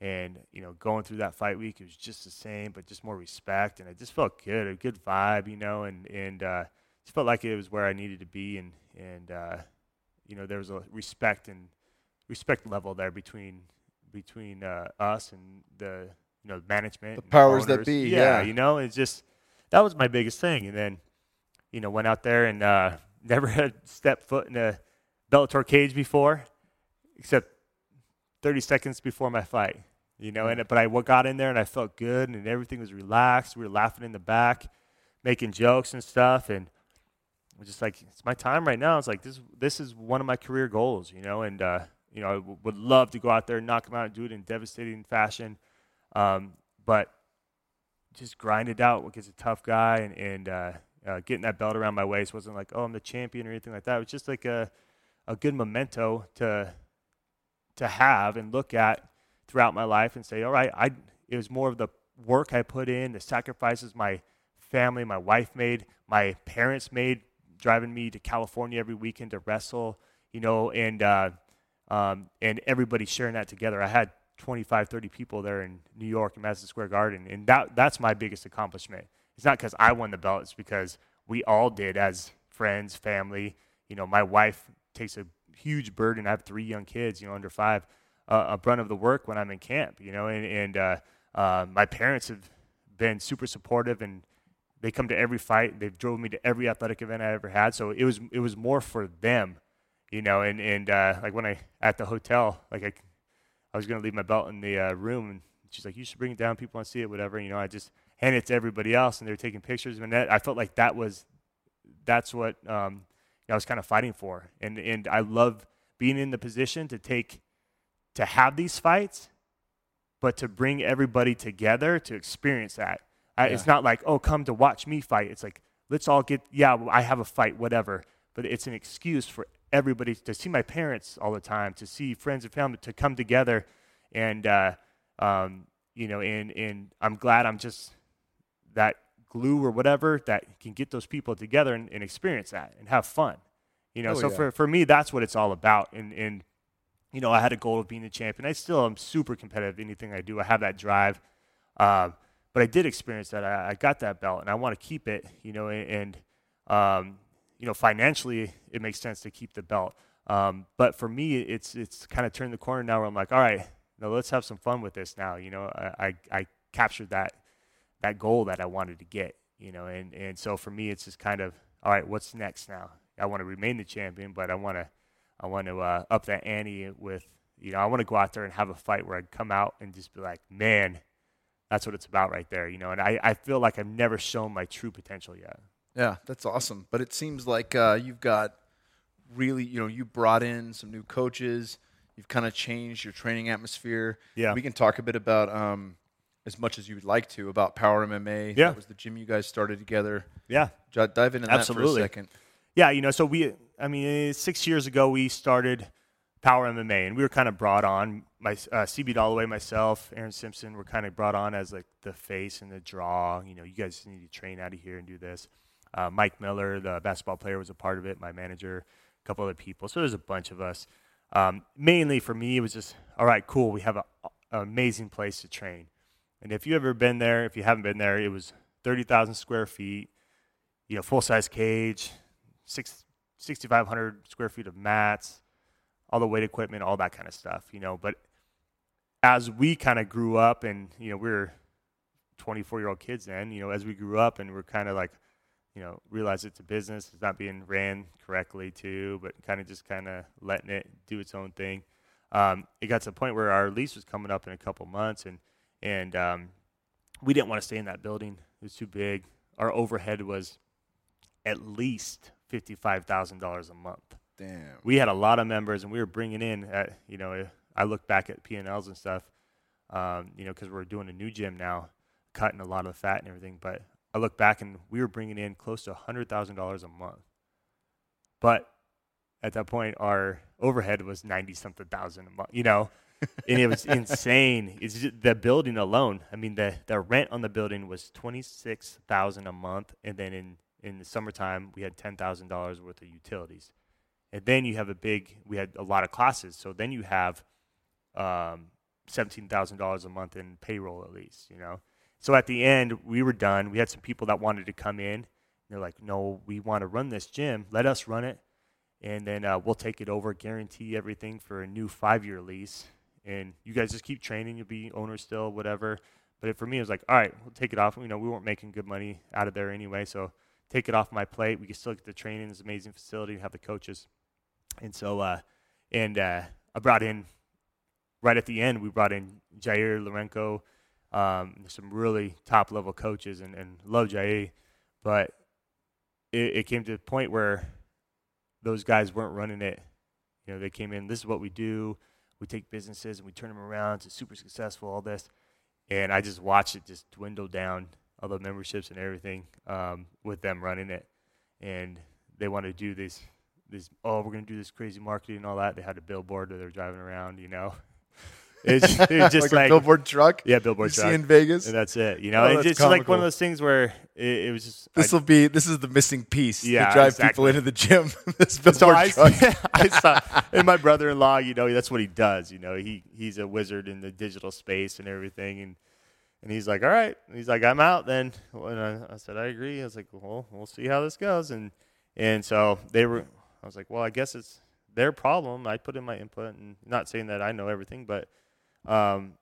And you know, going through that fight week, it was just the same, but just more respect, and it just felt good, a good vibe, you know, and and uh, just felt like it was where I needed to be, and and uh, you know, there was a respect and respect level there between between uh, us and the you know management, The powers that owners. be, yeah. you know, it's just that was my biggest thing, and then you know went out there and uh, never had stepped foot in a Bellator cage before, except 30 seconds before my fight. You know, and but I got in there and I felt good and everything was relaxed. We were laughing in the back, making jokes and stuff, and I was just like, it's my time right now. It's like this this is one of my career goals, you know, and uh, you know I w- would love to go out there, and knock him out, and do it in devastating fashion, um, but just grind it out against a tough guy and and uh, uh, getting that belt around my waist wasn't like oh I'm the champion or anything like that. It was just like a a good memento to to have and look at throughout my life and say, all right, I it was more of the work I put in, the sacrifices my family, my wife made, my parents made, driving me to California every weekend to wrestle, you know, and uh, um, and everybody sharing that together. I had 25, 30 people there in New York in Madison Square Garden, and that that's my biggest accomplishment. It's not because I won the belt; it's because we all did as friends, family. You know, my wife takes a huge burden. I have three young kids, you know, under five, uh, a brunt of the work when I'm in camp, you know, and, and uh, uh, my parents have been super supportive and they come to every fight. They've drove me to every athletic event I ever had. So it was, it was more for them, you know, and, and uh, like when I, at the hotel, like I, I was going to leave my belt in the uh, room and she's like, you should bring it down. People want to see it, whatever. You know, I just handed it to everybody else and they were taking pictures. And that, I felt like that was, that's what um, I was kind of fighting for. And, and I love being in the position to take, to have these fights, but to bring everybody together to experience that. I, It's not like, oh, come to watch me fight. It's like, let's all get, yeah, I have a fight, whatever. But it's an excuse for everybody to see my parents all the time, to see friends and family, to come together. And, uh, um, you know, and, and I'm glad I'm just that glue or whatever that can get those people together and, and experience that and have fun. You know, Oh, so yeah. for, for me, that's what it's all about. And, and, you know, I had a goal of being a champion. I still am super competitive. Anything I do, I have that drive. Um, but I did experience that. I, I got that belt, and I want to keep it. You know, and, and um, you know, financially, it makes sense to keep the belt. Um, but for me, it's it's kind of turned the corner now, where I'm like, all right, now let's have some fun with this. Now, you know, I I, I captured that that goal that I wanted to get. You know, and and so for me, it's just kind of all right. What's next now? I want to remain the champion, but I want to I want to uh, up that ante with, you know, I want to go out there and have a fight where I'd come out and just be like, man, that's what it's about right there, you know. And I, I feel like I've never shown my true potential yet. Yeah, that's awesome. But it seems like uh, you've got really, you know, you brought in some new coaches. You've kind of changed your training atmosphere. Yeah. We can talk a bit about, um, as much as you would like to, about Power MMA. Yeah. That was the gym you guys started together. Yeah, J- Dive into that for Absolutely. a second. yeah, you know. So we, I mean, six years ago we started Power MMA, and we were kind of brought on. My uh, CB Dollaway, myself, Aaron Simpson, were kind of brought on as like the face and the draw. You know, you guys need to train out of here and do this. Uh, Mike Miller, the basketball player, was a part of it. My manager, a couple other people. So there's a bunch of us. Um, mainly for me, it was just all right, cool. We have a, an amazing place to train. And if you ever been there, if you haven't been there, it was 30,000 square feet, you know, full size cage, six, 6,500 square feet of mats, all the weight equipment, all that kind of stuff, you know. But as we kind of grew up and, you know, we were 24 year old kids then, you know, as we grew up and we're kind of like, you know, realize it's a business, it's not being ran correctly too, but kind of just kind of letting it do its own thing. Um, it got to the point where our lease was coming up in a couple months and, and um, we didn't want to stay in that building. It was too big. Our overhead was at least fifty-five thousand dollars a month. Damn. We had a lot of members, and we were bringing in. At, you know, I look back at P and Ls and stuff. Um, you know, because we're doing a new gym now, cutting a lot of the fat and everything. But I look back, and we were bringing in close to hundred thousand dollars a month. But at that point, our overhead was ninety something thousand a month. You know, <laughs> and it was insane. It's just the building alone. I mean, the the rent on the building was twenty six thousand a month, and then in in the summertime we had ten thousand dollars worth of utilities, and then you have a big. We had a lot of classes, so then you have um, seventeen thousand dollars a month in payroll at least. You know, so at the end we were done. We had some people that wanted to come in. They're like, "No, we want to run this gym. Let us run it." And then uh, we'll take it over, guarantee everything for a new five-year lease and you guys just keep training. You'll be owners still, whatever. But for me, it was like, all right, we'll take it off. You know, we weren't making good money out of there anyway, so take it off my plate. We can still get the training. An amazing facility. Have the coaches, and so uh, and uh, I brought in right at the end. We brought in Jair Lourenco, um, some really top level coaches, and, and love Jair, but it, it came to the point where those guys weren't running it. You know, they came in. This is what we do we take businesses and we turn them around to super successful, all this. And I just watched it just dwindle down, all the memberships and everything um, with them running it. And they want to do this, this, oh, we're going to do this crazy marketing and all that. They had a billboard that they're driving around, you know. <laughs> It's, <laughs> it's just like, like, a billboard truck. Yeah, billboard you truck. See in Vegas, and that's it. You know, oh, it's just like one of those things where it, it was just. This will be. This is the missing piece. Yeah, to drive exactly. people into the gym. <laughs> this billboard so I, truck. <laughs> I saw, and my brother-in-law, you know, that's what he does. You know, he he's a wizard in the digital space and everything, and and he's like, all right. And he's like, I'm out then. And I, I said, I agree. I was like, well, we'll see how this goes. And and so they were. I was like, well, I guess it's their problem. I put in my input, and not saying that I know everything, but um,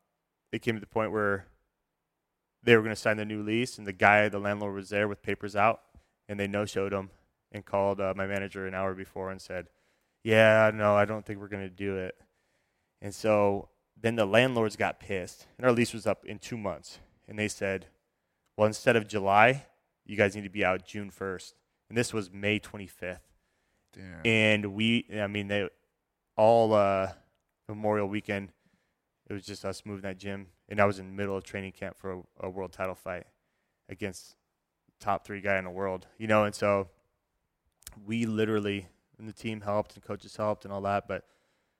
it came to the point where they were going to sign the new lease, and the guy, the landlord, was there with papers out, and they no-showed him and called uh, my manager an hour before and said, "Yeah, no, I don't think we're going to do it." And so then the landlords got pissed, and our lease was up in two months, and they said, "Well, instead of July, you guys need to be out June 1st." And this was May 25th. Damn. And we, I mean, they all uh, Memorial Weekend it was just us moving that gym, and I was in the middle of training camp for a, a world title fight against top three guy in the world, you know, and so we literally and the team helped and coaches helped and all that, but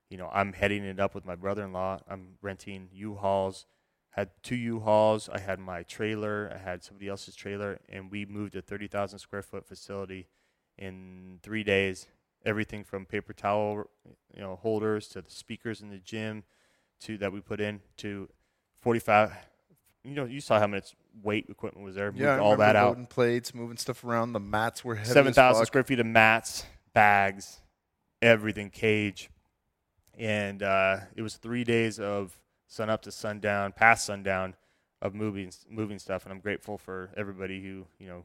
you know, I'm heading it up with my brother-in-law. I'm renting U-Hauls. Had two U-Hauls. I had my trailer. I had somebody else's trailer, and we moved a 30,000 square foot facility in three days. Everything from paper towel, you know, holders to the speakers in the gym to that we put in to 45. You know, you saw how much weight equipment was there. Yeah, all that out. Loading plates, moving stuff around. The mats were heavy. Seven thousand square feet of mats, bags, everything, cage, and uh, it was three days of sun up to sundown, past sundown, of moving moving stuff. And I'm grateful for everybody who you know,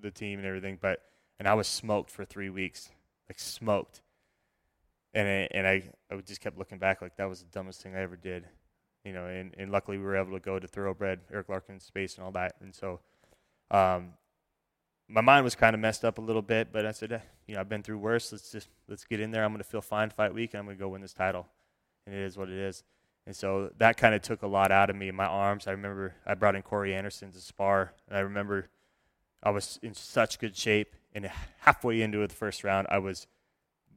the team and everything. But and I was smoked for three weeks, like smoked and I, and I, I just kept looking back like that was the dumbest thing I ever did, you know. And, and luckily we were able to go to Thoroughbred, Eric Larkin space and all that. And so, um, my mind was kind of messed up a little bit, but I said, eh, you know, I've been through worse. Let's just let's get in there. I'm going to feel fine fight week, and I'm going to go win this title. And it is what it is. And so that kind of took a lot out of me my arms. I remember I brought in Corey Anderson to spar, and I remember I was in such good shape. And halfway into the first round, I was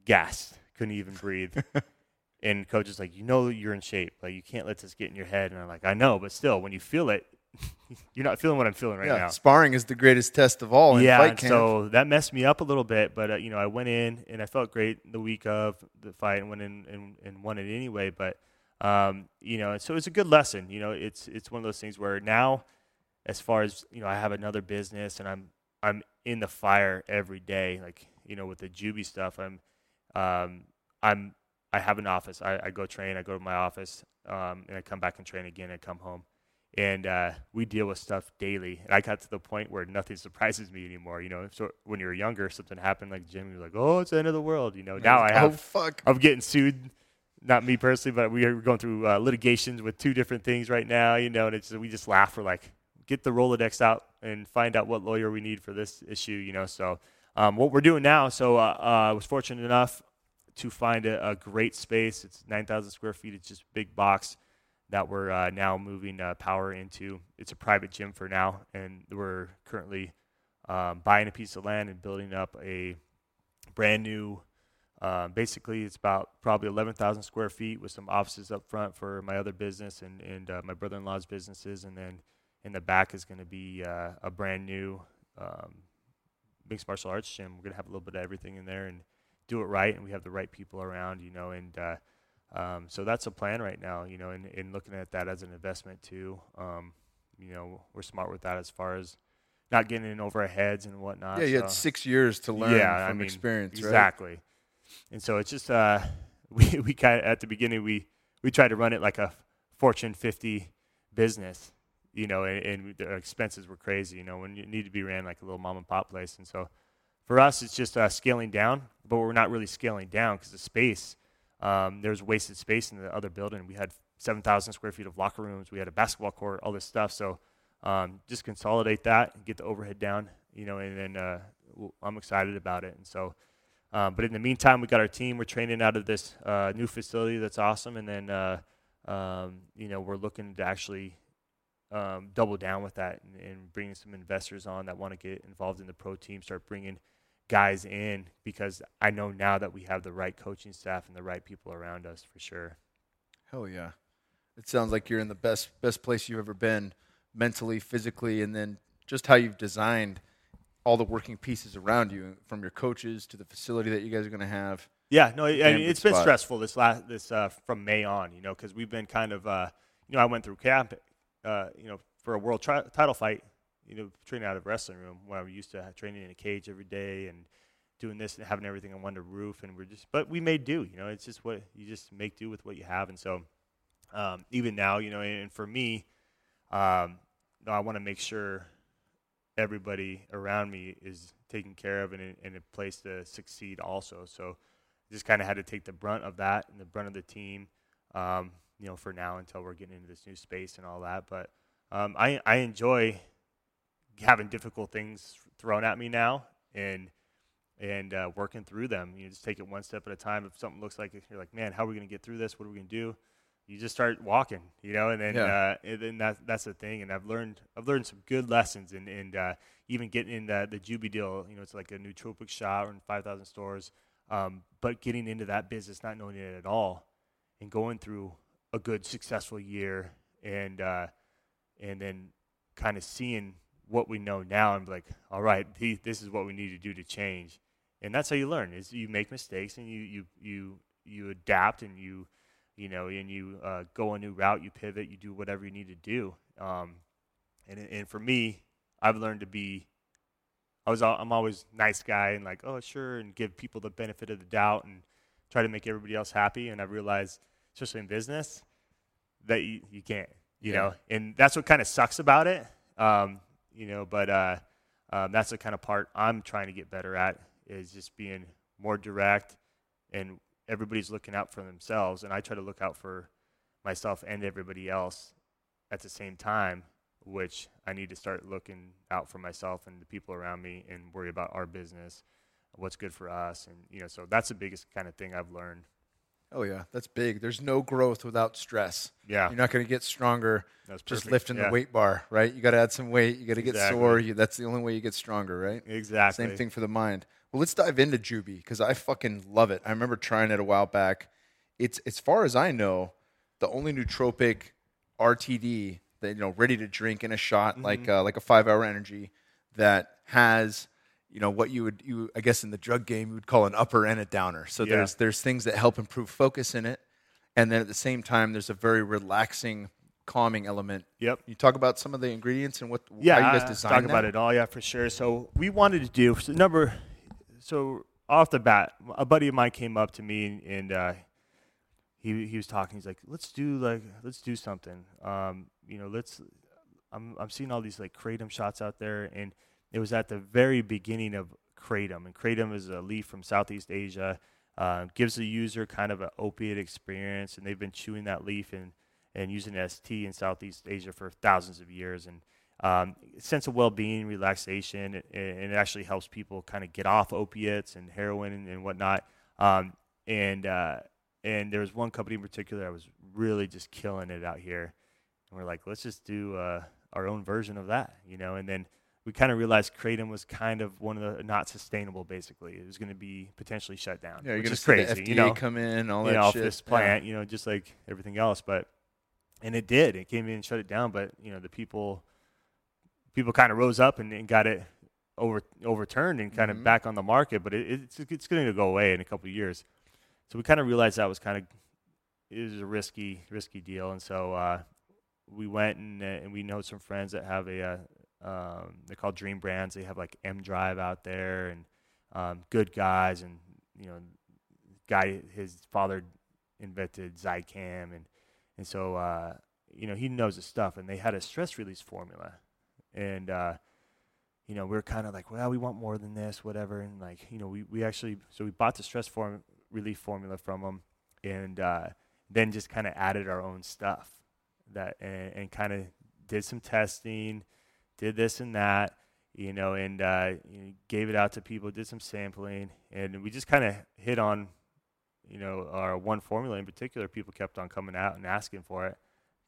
gassed couldn't even breathe. <laughs> and coach is like, you know, you're in shape. Like you can't let this get in your head. And I'm like, I know, but still, when you feel it, <laughs> you're not feeling what I'm feeling right yeah, now. Sparring is the greatest test of all. yeah, so that messed me up a little bit. But uh, you know, I went in and I felt great the week of the fight and went in and, and won it anyway. But um, you know, so it's a good lesson. You know, it's it's one of those things where now, as far as you know, I have another business and I'm I'm in the fire every day. Like you know, with the Jubi stuff, I'm um, I'm I have an office. I, I, go train. I go to my office, um, and I come back and train again and come home. And uh, we deal with stuff daily. And I got to the point where nothing <laughs> surprises me anymore. You know, so when you're younger, something happened like Jim, you're like, "Oh, it's the end of the world." You know, now I have. Oh fuck! I'm getting sued. Not me personally, but we are going through uh, litigations with two different things right now. You know, and it's we just laugh. We're like, get the Rolodex out and find out what lawyer we need for this issue. You know, so um, what we're doing now, so uh, uh, I was fortunate enough to find a, a great space. It's 9,000 square feet. It's just a big box that we're uh, now moving uh, power into. It's a private gym for now, and we're currently um, buying a piece of land and building up a brand new. Uh, basically, it's about probably 11,000 square feet with some offices up front for my other business and, and uh, my brother-in-law's businesses, and then in the back is going to be a brand new um, mixed martial arts gym. We're going to have a little bit of everything in there and do it right, and we have the right people around, you know, and uh, um, so that's a plan right now, you know, and, and looking at that as an investment too. Um, you know, we're smart with that as far as not getting in over our heads and whatnot. Yeah, you had six years to learn yeah, from I mean, experience, right? exactly. And so it's just uh, <laughs> we we kind of at the beginning we we tried to run it like a Fortune 50 business, you know, and, and the expenses were crazy, you know, when you need to be ran like a little mom and pop place. And so for us, it's just uh, scaling down, but we're not really scaling down because the space. Um, there's wasted space in the other building. We had 7,000 square feet of locker rooms. We had a basketball court, all this stuff. So um, just consolidate that and get the overhead down, you know, and then uh, I'm excited about it. And so, um, but in the meantime, we got our team. We're training out of this uh, new facility that's awesome. And then, uh, um, you know, we're looking to actually um, double down with that and, and bringing some investors on that want to get involved in the pro team, start bringing guys in because I know now that we have the right coaching staff and the right people around us for sure. Hell yeah. It sounds like you're in the best best place you've ever been mentally, physically, and then just how you've designed all the working pieces around you, from your coaches to the facility that you guys are going to have. Yeah, no, I mean, been stressful this last this uh, from May on, you know, because we've been kind of, uh, you know, I went through camp, uh, you know, for a world tri- title fight, you know, training out of a wrestling room where I'm used to training in a cage every day and doing this and having everything on one roof, and we're just, but we made do, you know, it's just what you just make do with what you have, and so um, even now, you know, and for me, um, no, I want to make sure everybody around me is taken care of and in, in a place to succeed also. So just kind of had to take the brunt of that and the brunt of the team, um, you know, for now until we're getting into this new space and all that. But um, I I enjoy having difficult things thrown at me now and and uh, working through them. You just take it one step at a time. If something looks like you're like, man, how are we going to get through this? What are we going to do? You just start walking, you know, and then Yeah. uh, and then that that's the thing. And I've learned I've learned some good lessons, and and uh, even getting in the the Jubi deal, you know, it's like a nootropic shot in five thousand stores. Um, but getting into that business, not knowing it at all, and going through a good successful year, and uh, and then kind of seeing what we know now, and like, all right, this is what we need to do to change, and that's how you learn. Is you make mistakes and you you you you adapt and you you know and you uh, go a new route, you pivot, you do whatever you need to do. Um, and and for me, I've learned to be I was I'm always nice guy and like oh sure and give people the benefit of the doubt and try to make everybody else happy and I realized especially in business that you, you can't you Yeah. know and that's what kind of sucks about it um, you know but uh, um, that's the kind of part I'm trying to get better at is just being more direct and everybody's looking out for themselves and I try to look out for myself and everybody else at the same time which I need to start looking out for myself and the people around me and worry about our business, what's good for us, and you know, so that's the biggest kind of thing I've learned. Oh yeah, that's big. There's no growth without stress. Yeah, You're not going to get stronger that's just perfect. lifting Yeah, the weight bar, right? You got to add some weight. You got to get Exactly. sore. You, that's the only way you get stronger, right? Exactly. Same thing for the mind. Well, let's dive into Jubi because I fucking love it. I remember trying it a while back. It's as far as I know, the only nootropic RTD that you know ready to drink in a shot, like uh, like a five hour energy that has you know what you would you I guess in the drug game you would call an upper and a downer. So Yeah. there's there's things that help improve focus in it, and then at the same time there's a very relaxing, calming element. Yep. You talk about some of the ingredients and what Yeah, how you guys designed talk that? about it all. Yeah, for sure. So we wanted to do so number. So off the bat, a buddy of mine came up to me and, and uh, he he was talking. He's like, "Let's do like let's do something. Um, you know, let's." I'm I'm seeing all these like kratom shots out there, and it was at the very beginning of kratom, and kratom is a leaf from Southeast Asia. Uh, gives the user kind of an opiate experience, and they've been chewing that leaf and and using ST in Southeast Asia for thousands of years. And um, sense of well-being, relaxation, and, and it actually helps people kind of get off opiates and heroin and, and whatnot. Um, and uh, and there was one company in particular that was really just killing it out here, and we're like, let's just do uh, our own version of that, you know. And then we kind of realized Kratom was kind of one of the not sustainable. Basically, it was going to be potentially shut down. Yeah, you're which gonna is crazy. the FDA you know, come in, all that know, shit. this Yeah. plant, you know, just like everything else. But and it did. It came in and shut it down. But you know, the people people kind of rose up and, and got it over overturned and kind Mhm. of back on the market. But it, it's it's going to go away in a couple of years. So we kind of realized that was kind of it was a risky risky deal, and so uh, we went and uh, and we know some friends that have a uh, um, they're called Dream Brands. They have like M Drive out there and um, good guys, and you know, guy his father invented Zicam, and and so uh, you know he knows his stuff. And they had a stress release formula, and uh, you know we are kind of like, well, we want more than this, whatever. And like you know we we actually so we bought the stress form relief formula from them, and uh, then just kind of added our own stuff that and, and kind of did some testing, did this and that, you know, and uh, you know, gave it out to people, did some sampling, and we just kind of hit on, you know, our one formula in particular. People kept on coming out and asking for it,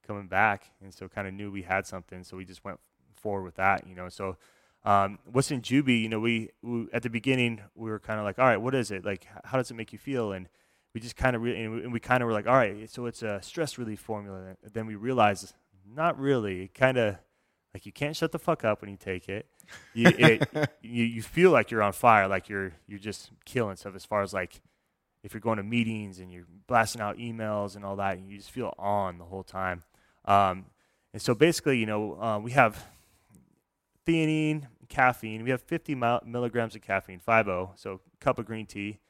coming back, and so kind of knew we had something, so we just went forward with that, you know. So um, what's in Jubi, you know, we, we at the beginning we were kind of like, all right, what is it? Like, how does it make you feel? And we just kind of re- and we, we kind of were like, all right, so it's a stress relief formula. And then we realized, not really. It kind of like you can't shut the fuck up when you take it. You, it, <laughs> you you feel like you're on fire, like you're you're just killing stuff. As far as like if you're going to meetings and you're blasting out emails and all that, and you just feel on the whole time. Um, and so basically, you know, uh, we have theanine, caffeine. We have 50 mil- milligrams of caffeine, 5.0, so a cup of green tea,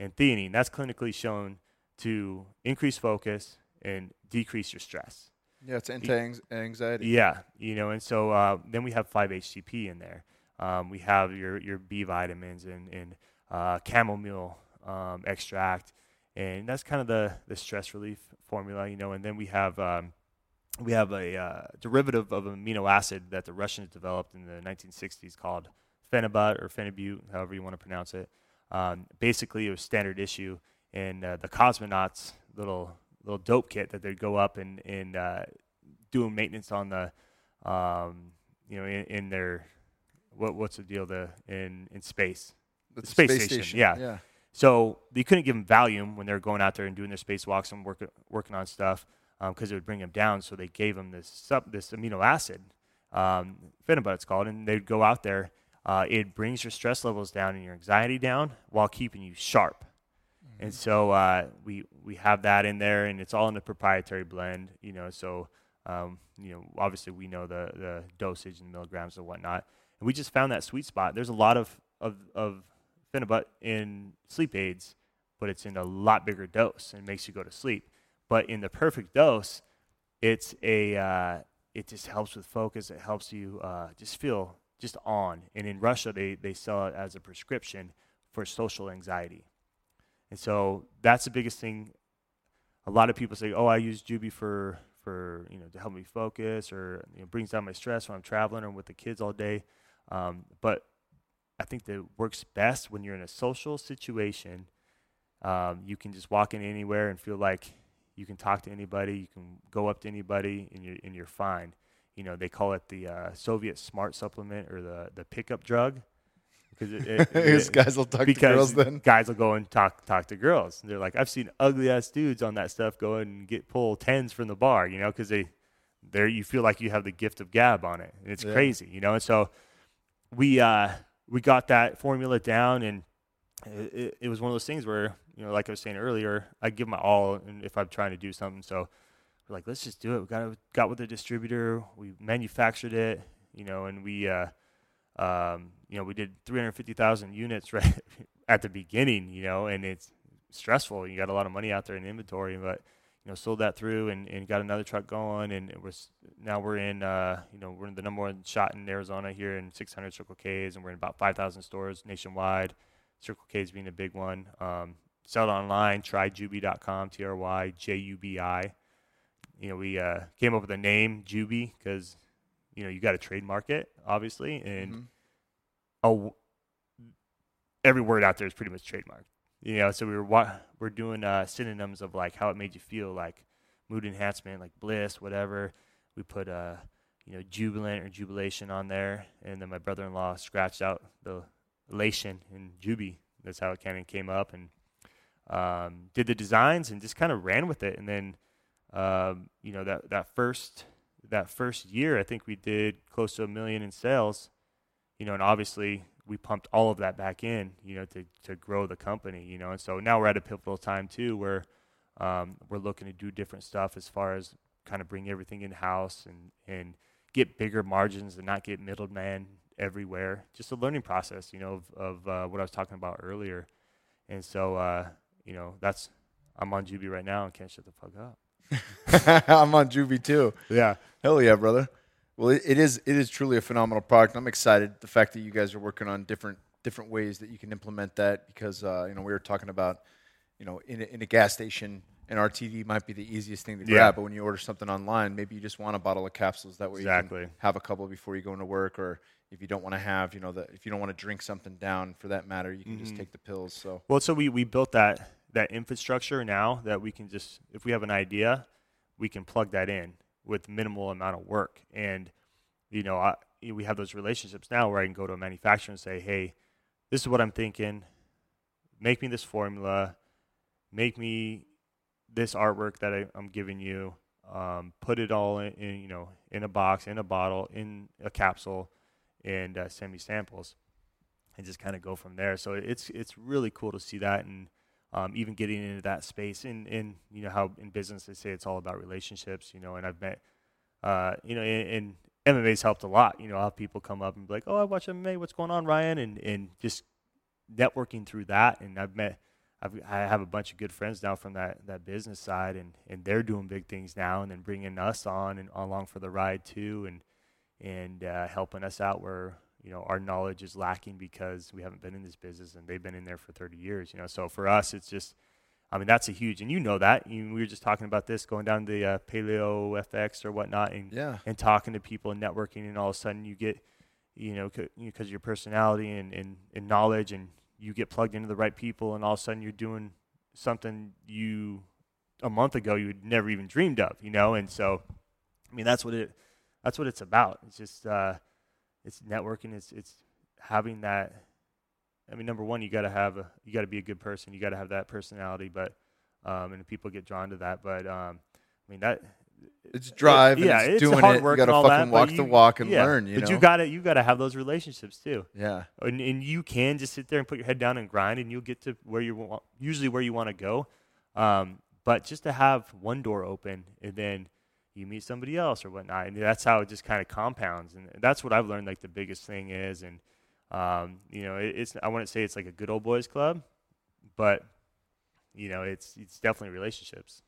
and theanine. That's clinically shown to increase focus and decrease your stress. Yeah, it's anti-anxiety. Yeah, you know, and so uh, then we have 5-HTP in there. Um, we have your your B vitamins and and uh, chamomile um, extract, and that's kind of the the stress relief formula, you know. And then we have um, we have a uh, derivative of amino acid that the Russians developed in the 1960s called phenibut or phenibut, however you want to pronounce it. Um, basically, it was standard issue, and uh, the cosmonauts little little dope kit that they'd go up and and uh, doing maintenance on the um, you know in, in their what what's the deal the in in space The The space station, yeah. yeah. so they couldn't give them Valium when they were going out there and doing their spacewalks and working working on stuff because it would bring them down. So they gave them this sub, this amino acid, um, phenibut it's called, and they'd go out there. Uh, it brings your stress levels down and your anxiety down while keeping you sharp. And so uh, we we have that in there, and it's all in a proprietary blend. You know, so um, you know, obviously we know the the dosage and milligrams and whatnot, and we just found that sweet spot. There's a lot of of of in sleep aids, but it's in a lot bigger dose and makes you go to sleep. But in the perfect dose, it's a uh, it just helps with focus. It helps you uh, just feel just on. And in Russia, they they sell it as a prescription for social anxiety. And so that's the biggest thing. A lot of people say, "Oh, I use Jubi for for you know to help me focus or you know, brings down my stress when I'm traveling or with the kids all day." Um, but I think that it works best when you're in a social situation. Um, you can just walk in anywhere and feel like you can talk to anybody. You can go up to anybody, and you're and you're fine. You know, they call it the uh, Soviet Smart Supplement or the the pickup drug because <laughs> it, it, it- guys will talk to girls then. guys will go and talk talk to girls. And they're like, I've seen ugly ass dudes on that stuff go and get pull tens from the bar, you know, because they there you feel like you have the gift of gab on it, and it's Yeah. crazy, you know. And so we uh, we got that formula down, and it, it, it was one of those things where you know, like I was saying earlier, I give my all, and if I'm trying to do something, so we're like, let's just do it. We got got with the distributor, we manufactured it, you know, and we. Uh, um, you know, we did 350,000 units <laughs> right at the beginning, you know, and it's stressful. You got a lot of money out there in inventory, but you know, sold that through and, and got another truck going, and it was now we're in, uh, you know, we're in the number one shot in Arizona here in 600 Circle K's, and we're in about 5,000 stores nationwide. Circle K's being a big one. Um, sell it online. Tryjubi.com. T R Y J U B I. You know, we uh, came up with the name Jubi because you know you got to trademark it obviously, and Mhm. Oh, every word out there is pretty much trademarked. You know, so we were wa- we're doing uh, synonyms of like how it made you feel, like mood enhancement, like bliss, whatever. We put uh, you know, jubilant or jubilation on there, and then my brother-in-law scratched out the elation and jubi. That's how it kind of came up, and um, did the designs and just kind of ran with it. And then, um, you know, that that first that first year, I think we did close to a million in sales. You know, and obviously we pumped all of that back in, you know, to to grow the company. You know, and so now we're at a pivotal time too, where um, we're looking to do different stuff as far as kind of bring everything in house and and get bigger margins and not get middleman everywhere. Just a learning process, you know, of, of uh, what I was talking about earlier. And so, uh, you know, that's I'm on Jubi right now and can't shut the fuck up. <laughs> I'm on Jubi too. Yeah, Hell yeah, brother. Well, it, it is it is truly a phenomenal product. I'm excited the fact that you guys are working on different different ways that you can implement that because uh, you know we were talking about you know in a, in a gas station an RTD might be the easiest thing to grab, Yeah. but when you order something online, maybe you just want a bottle of capsules that way you can have a couple before you go into work, or if you don't want to have you know the if you don't want to drink something down for that matter, you can just Mm-hmm. take the pills. So Well, so we, we built that that infrastructure now that we can just if we have an idea, we can plug that in with minimal amount of work. And you know, I, we have those relationships now where I can go to a manufacturer and say, "Hey, this is what I'm thinking. Make me this formula. Make me this artwork that I, I'm giving you. Um, put it all in, in, you know, in a box, in a bottle, in a capsule, and uh, send me samples." and just kind of go from there. So it's it's really cool to see that, and um, even getting into that space. And and you know how in business they say it's all about relationships. You know, and I've met, uh, you know, and, and MMA's helped a lot. You know, how people come up and be like, "Oh, I watch MMA. What's going on, Ryan?" And and just networking through that. And I've met. I've, I have a bunch of good friends now from that, that business side, and, and they're doing big things now, and then bringing us on and along for the ride too, and and uh, helping us out where you know our knowledge is lacking because we haven't been in this business and they've been in there for 30 years you know? So for us it's just i mean that's a huge and you know that you, we were just talking about this going down the uh, paleo fx or whatnot and yeah, and talking to people and networking and all of a sudden you get you know because your personality and, and, and knowledge and you get plugged into the right people and all of a sudden you're doing something you a month ago you had never even dreamed of you know? And so i mean that's what it that's what it's about. It's just uh it's networking it's it's having that i mean number one you got to have a you got to be a good person you got to have that personality but um and people get drawn to that but um i mean that it's drive. yeah, and it's, it's doing hard it. work you got to fucking that, walk you- the walk and yeah, learn. You but know, you got to you got to have those relationships too, yeah, and, and you can just sit there and put your head down and grind, and you'll get to where you want, usually where you want to go. Um, but just to have one door open and then you meet somebody else or whatnot, and that's how it just kind of compounds, and that's what I've learned. Like the biggest thing is, and um, you know, it, it's I wouldn't say it's like a good old boys club, but you know, it's it's definitely relationships.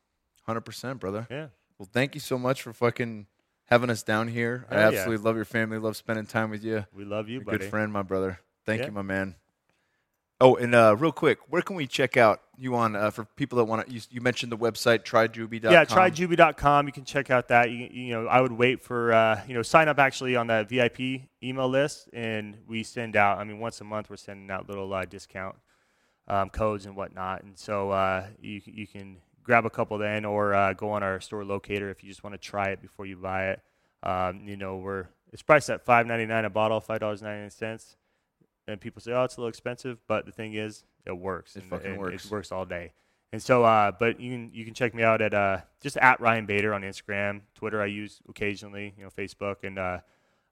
hundred percent, brother. Yeah. Well, thank you so much for fucking having us down here. I Hell yeah. absolutely love your family. Love spending time with you. We love you, good friend, my brother. Thank Yeah. you, my man. Oh, and uh, real quick, where can we check out you on uh, for people that want to? You, you mentioned the website tryjubi.com. Yeah, tryjubi.com. You can check out that. You, you know, I would wait for uh, you know sign up actually on that VIP email list, and we send out. I mean, once a month we're sending out little uh, discount um, codes and whatnot, and so uh, you you can grab a couple then, or uh, go on our store locator if you just want to try it before you buy it. Um, you know, we're it's priced at five ninety nine a bottle, five dollars ninety nine cents. And people say, "Oh, it's a little expensive," but the thing is, it works. It and- fucking and works. It works all day. And so, uh, but you can you can check me out at uh, just at Ryan Bader on Instagram, Twitter. I use occasionally, you know, Facebook, and uh,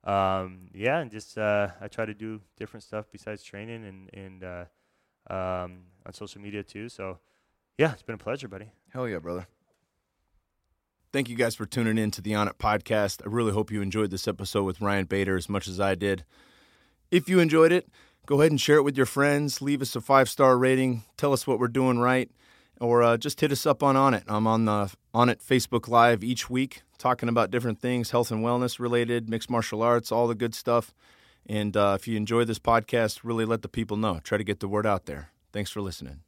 um, yeah, and just uh, I try to do different stuff besides training and and uh, um, on social media too. So, yeah, it's been a pleasure, buddy. Hell yeah, brother. Thank you guys for tuning in to the On It podcast. I really hope you enjoyed this episode with Ryan Bader as much as I did. If you enjoyed it, go ahead and share it with your friends. Leave us a five star rating. Tell us what we're doing right, or uh, just hit us up on On It. I'm on the On It Facebook Live each week, talking about different things, health and wellness related, mixed martial arts, all the good stuff. And uh, if you enjoy this podcast, really let the people know. Try to get the word out there. Thanks for listening.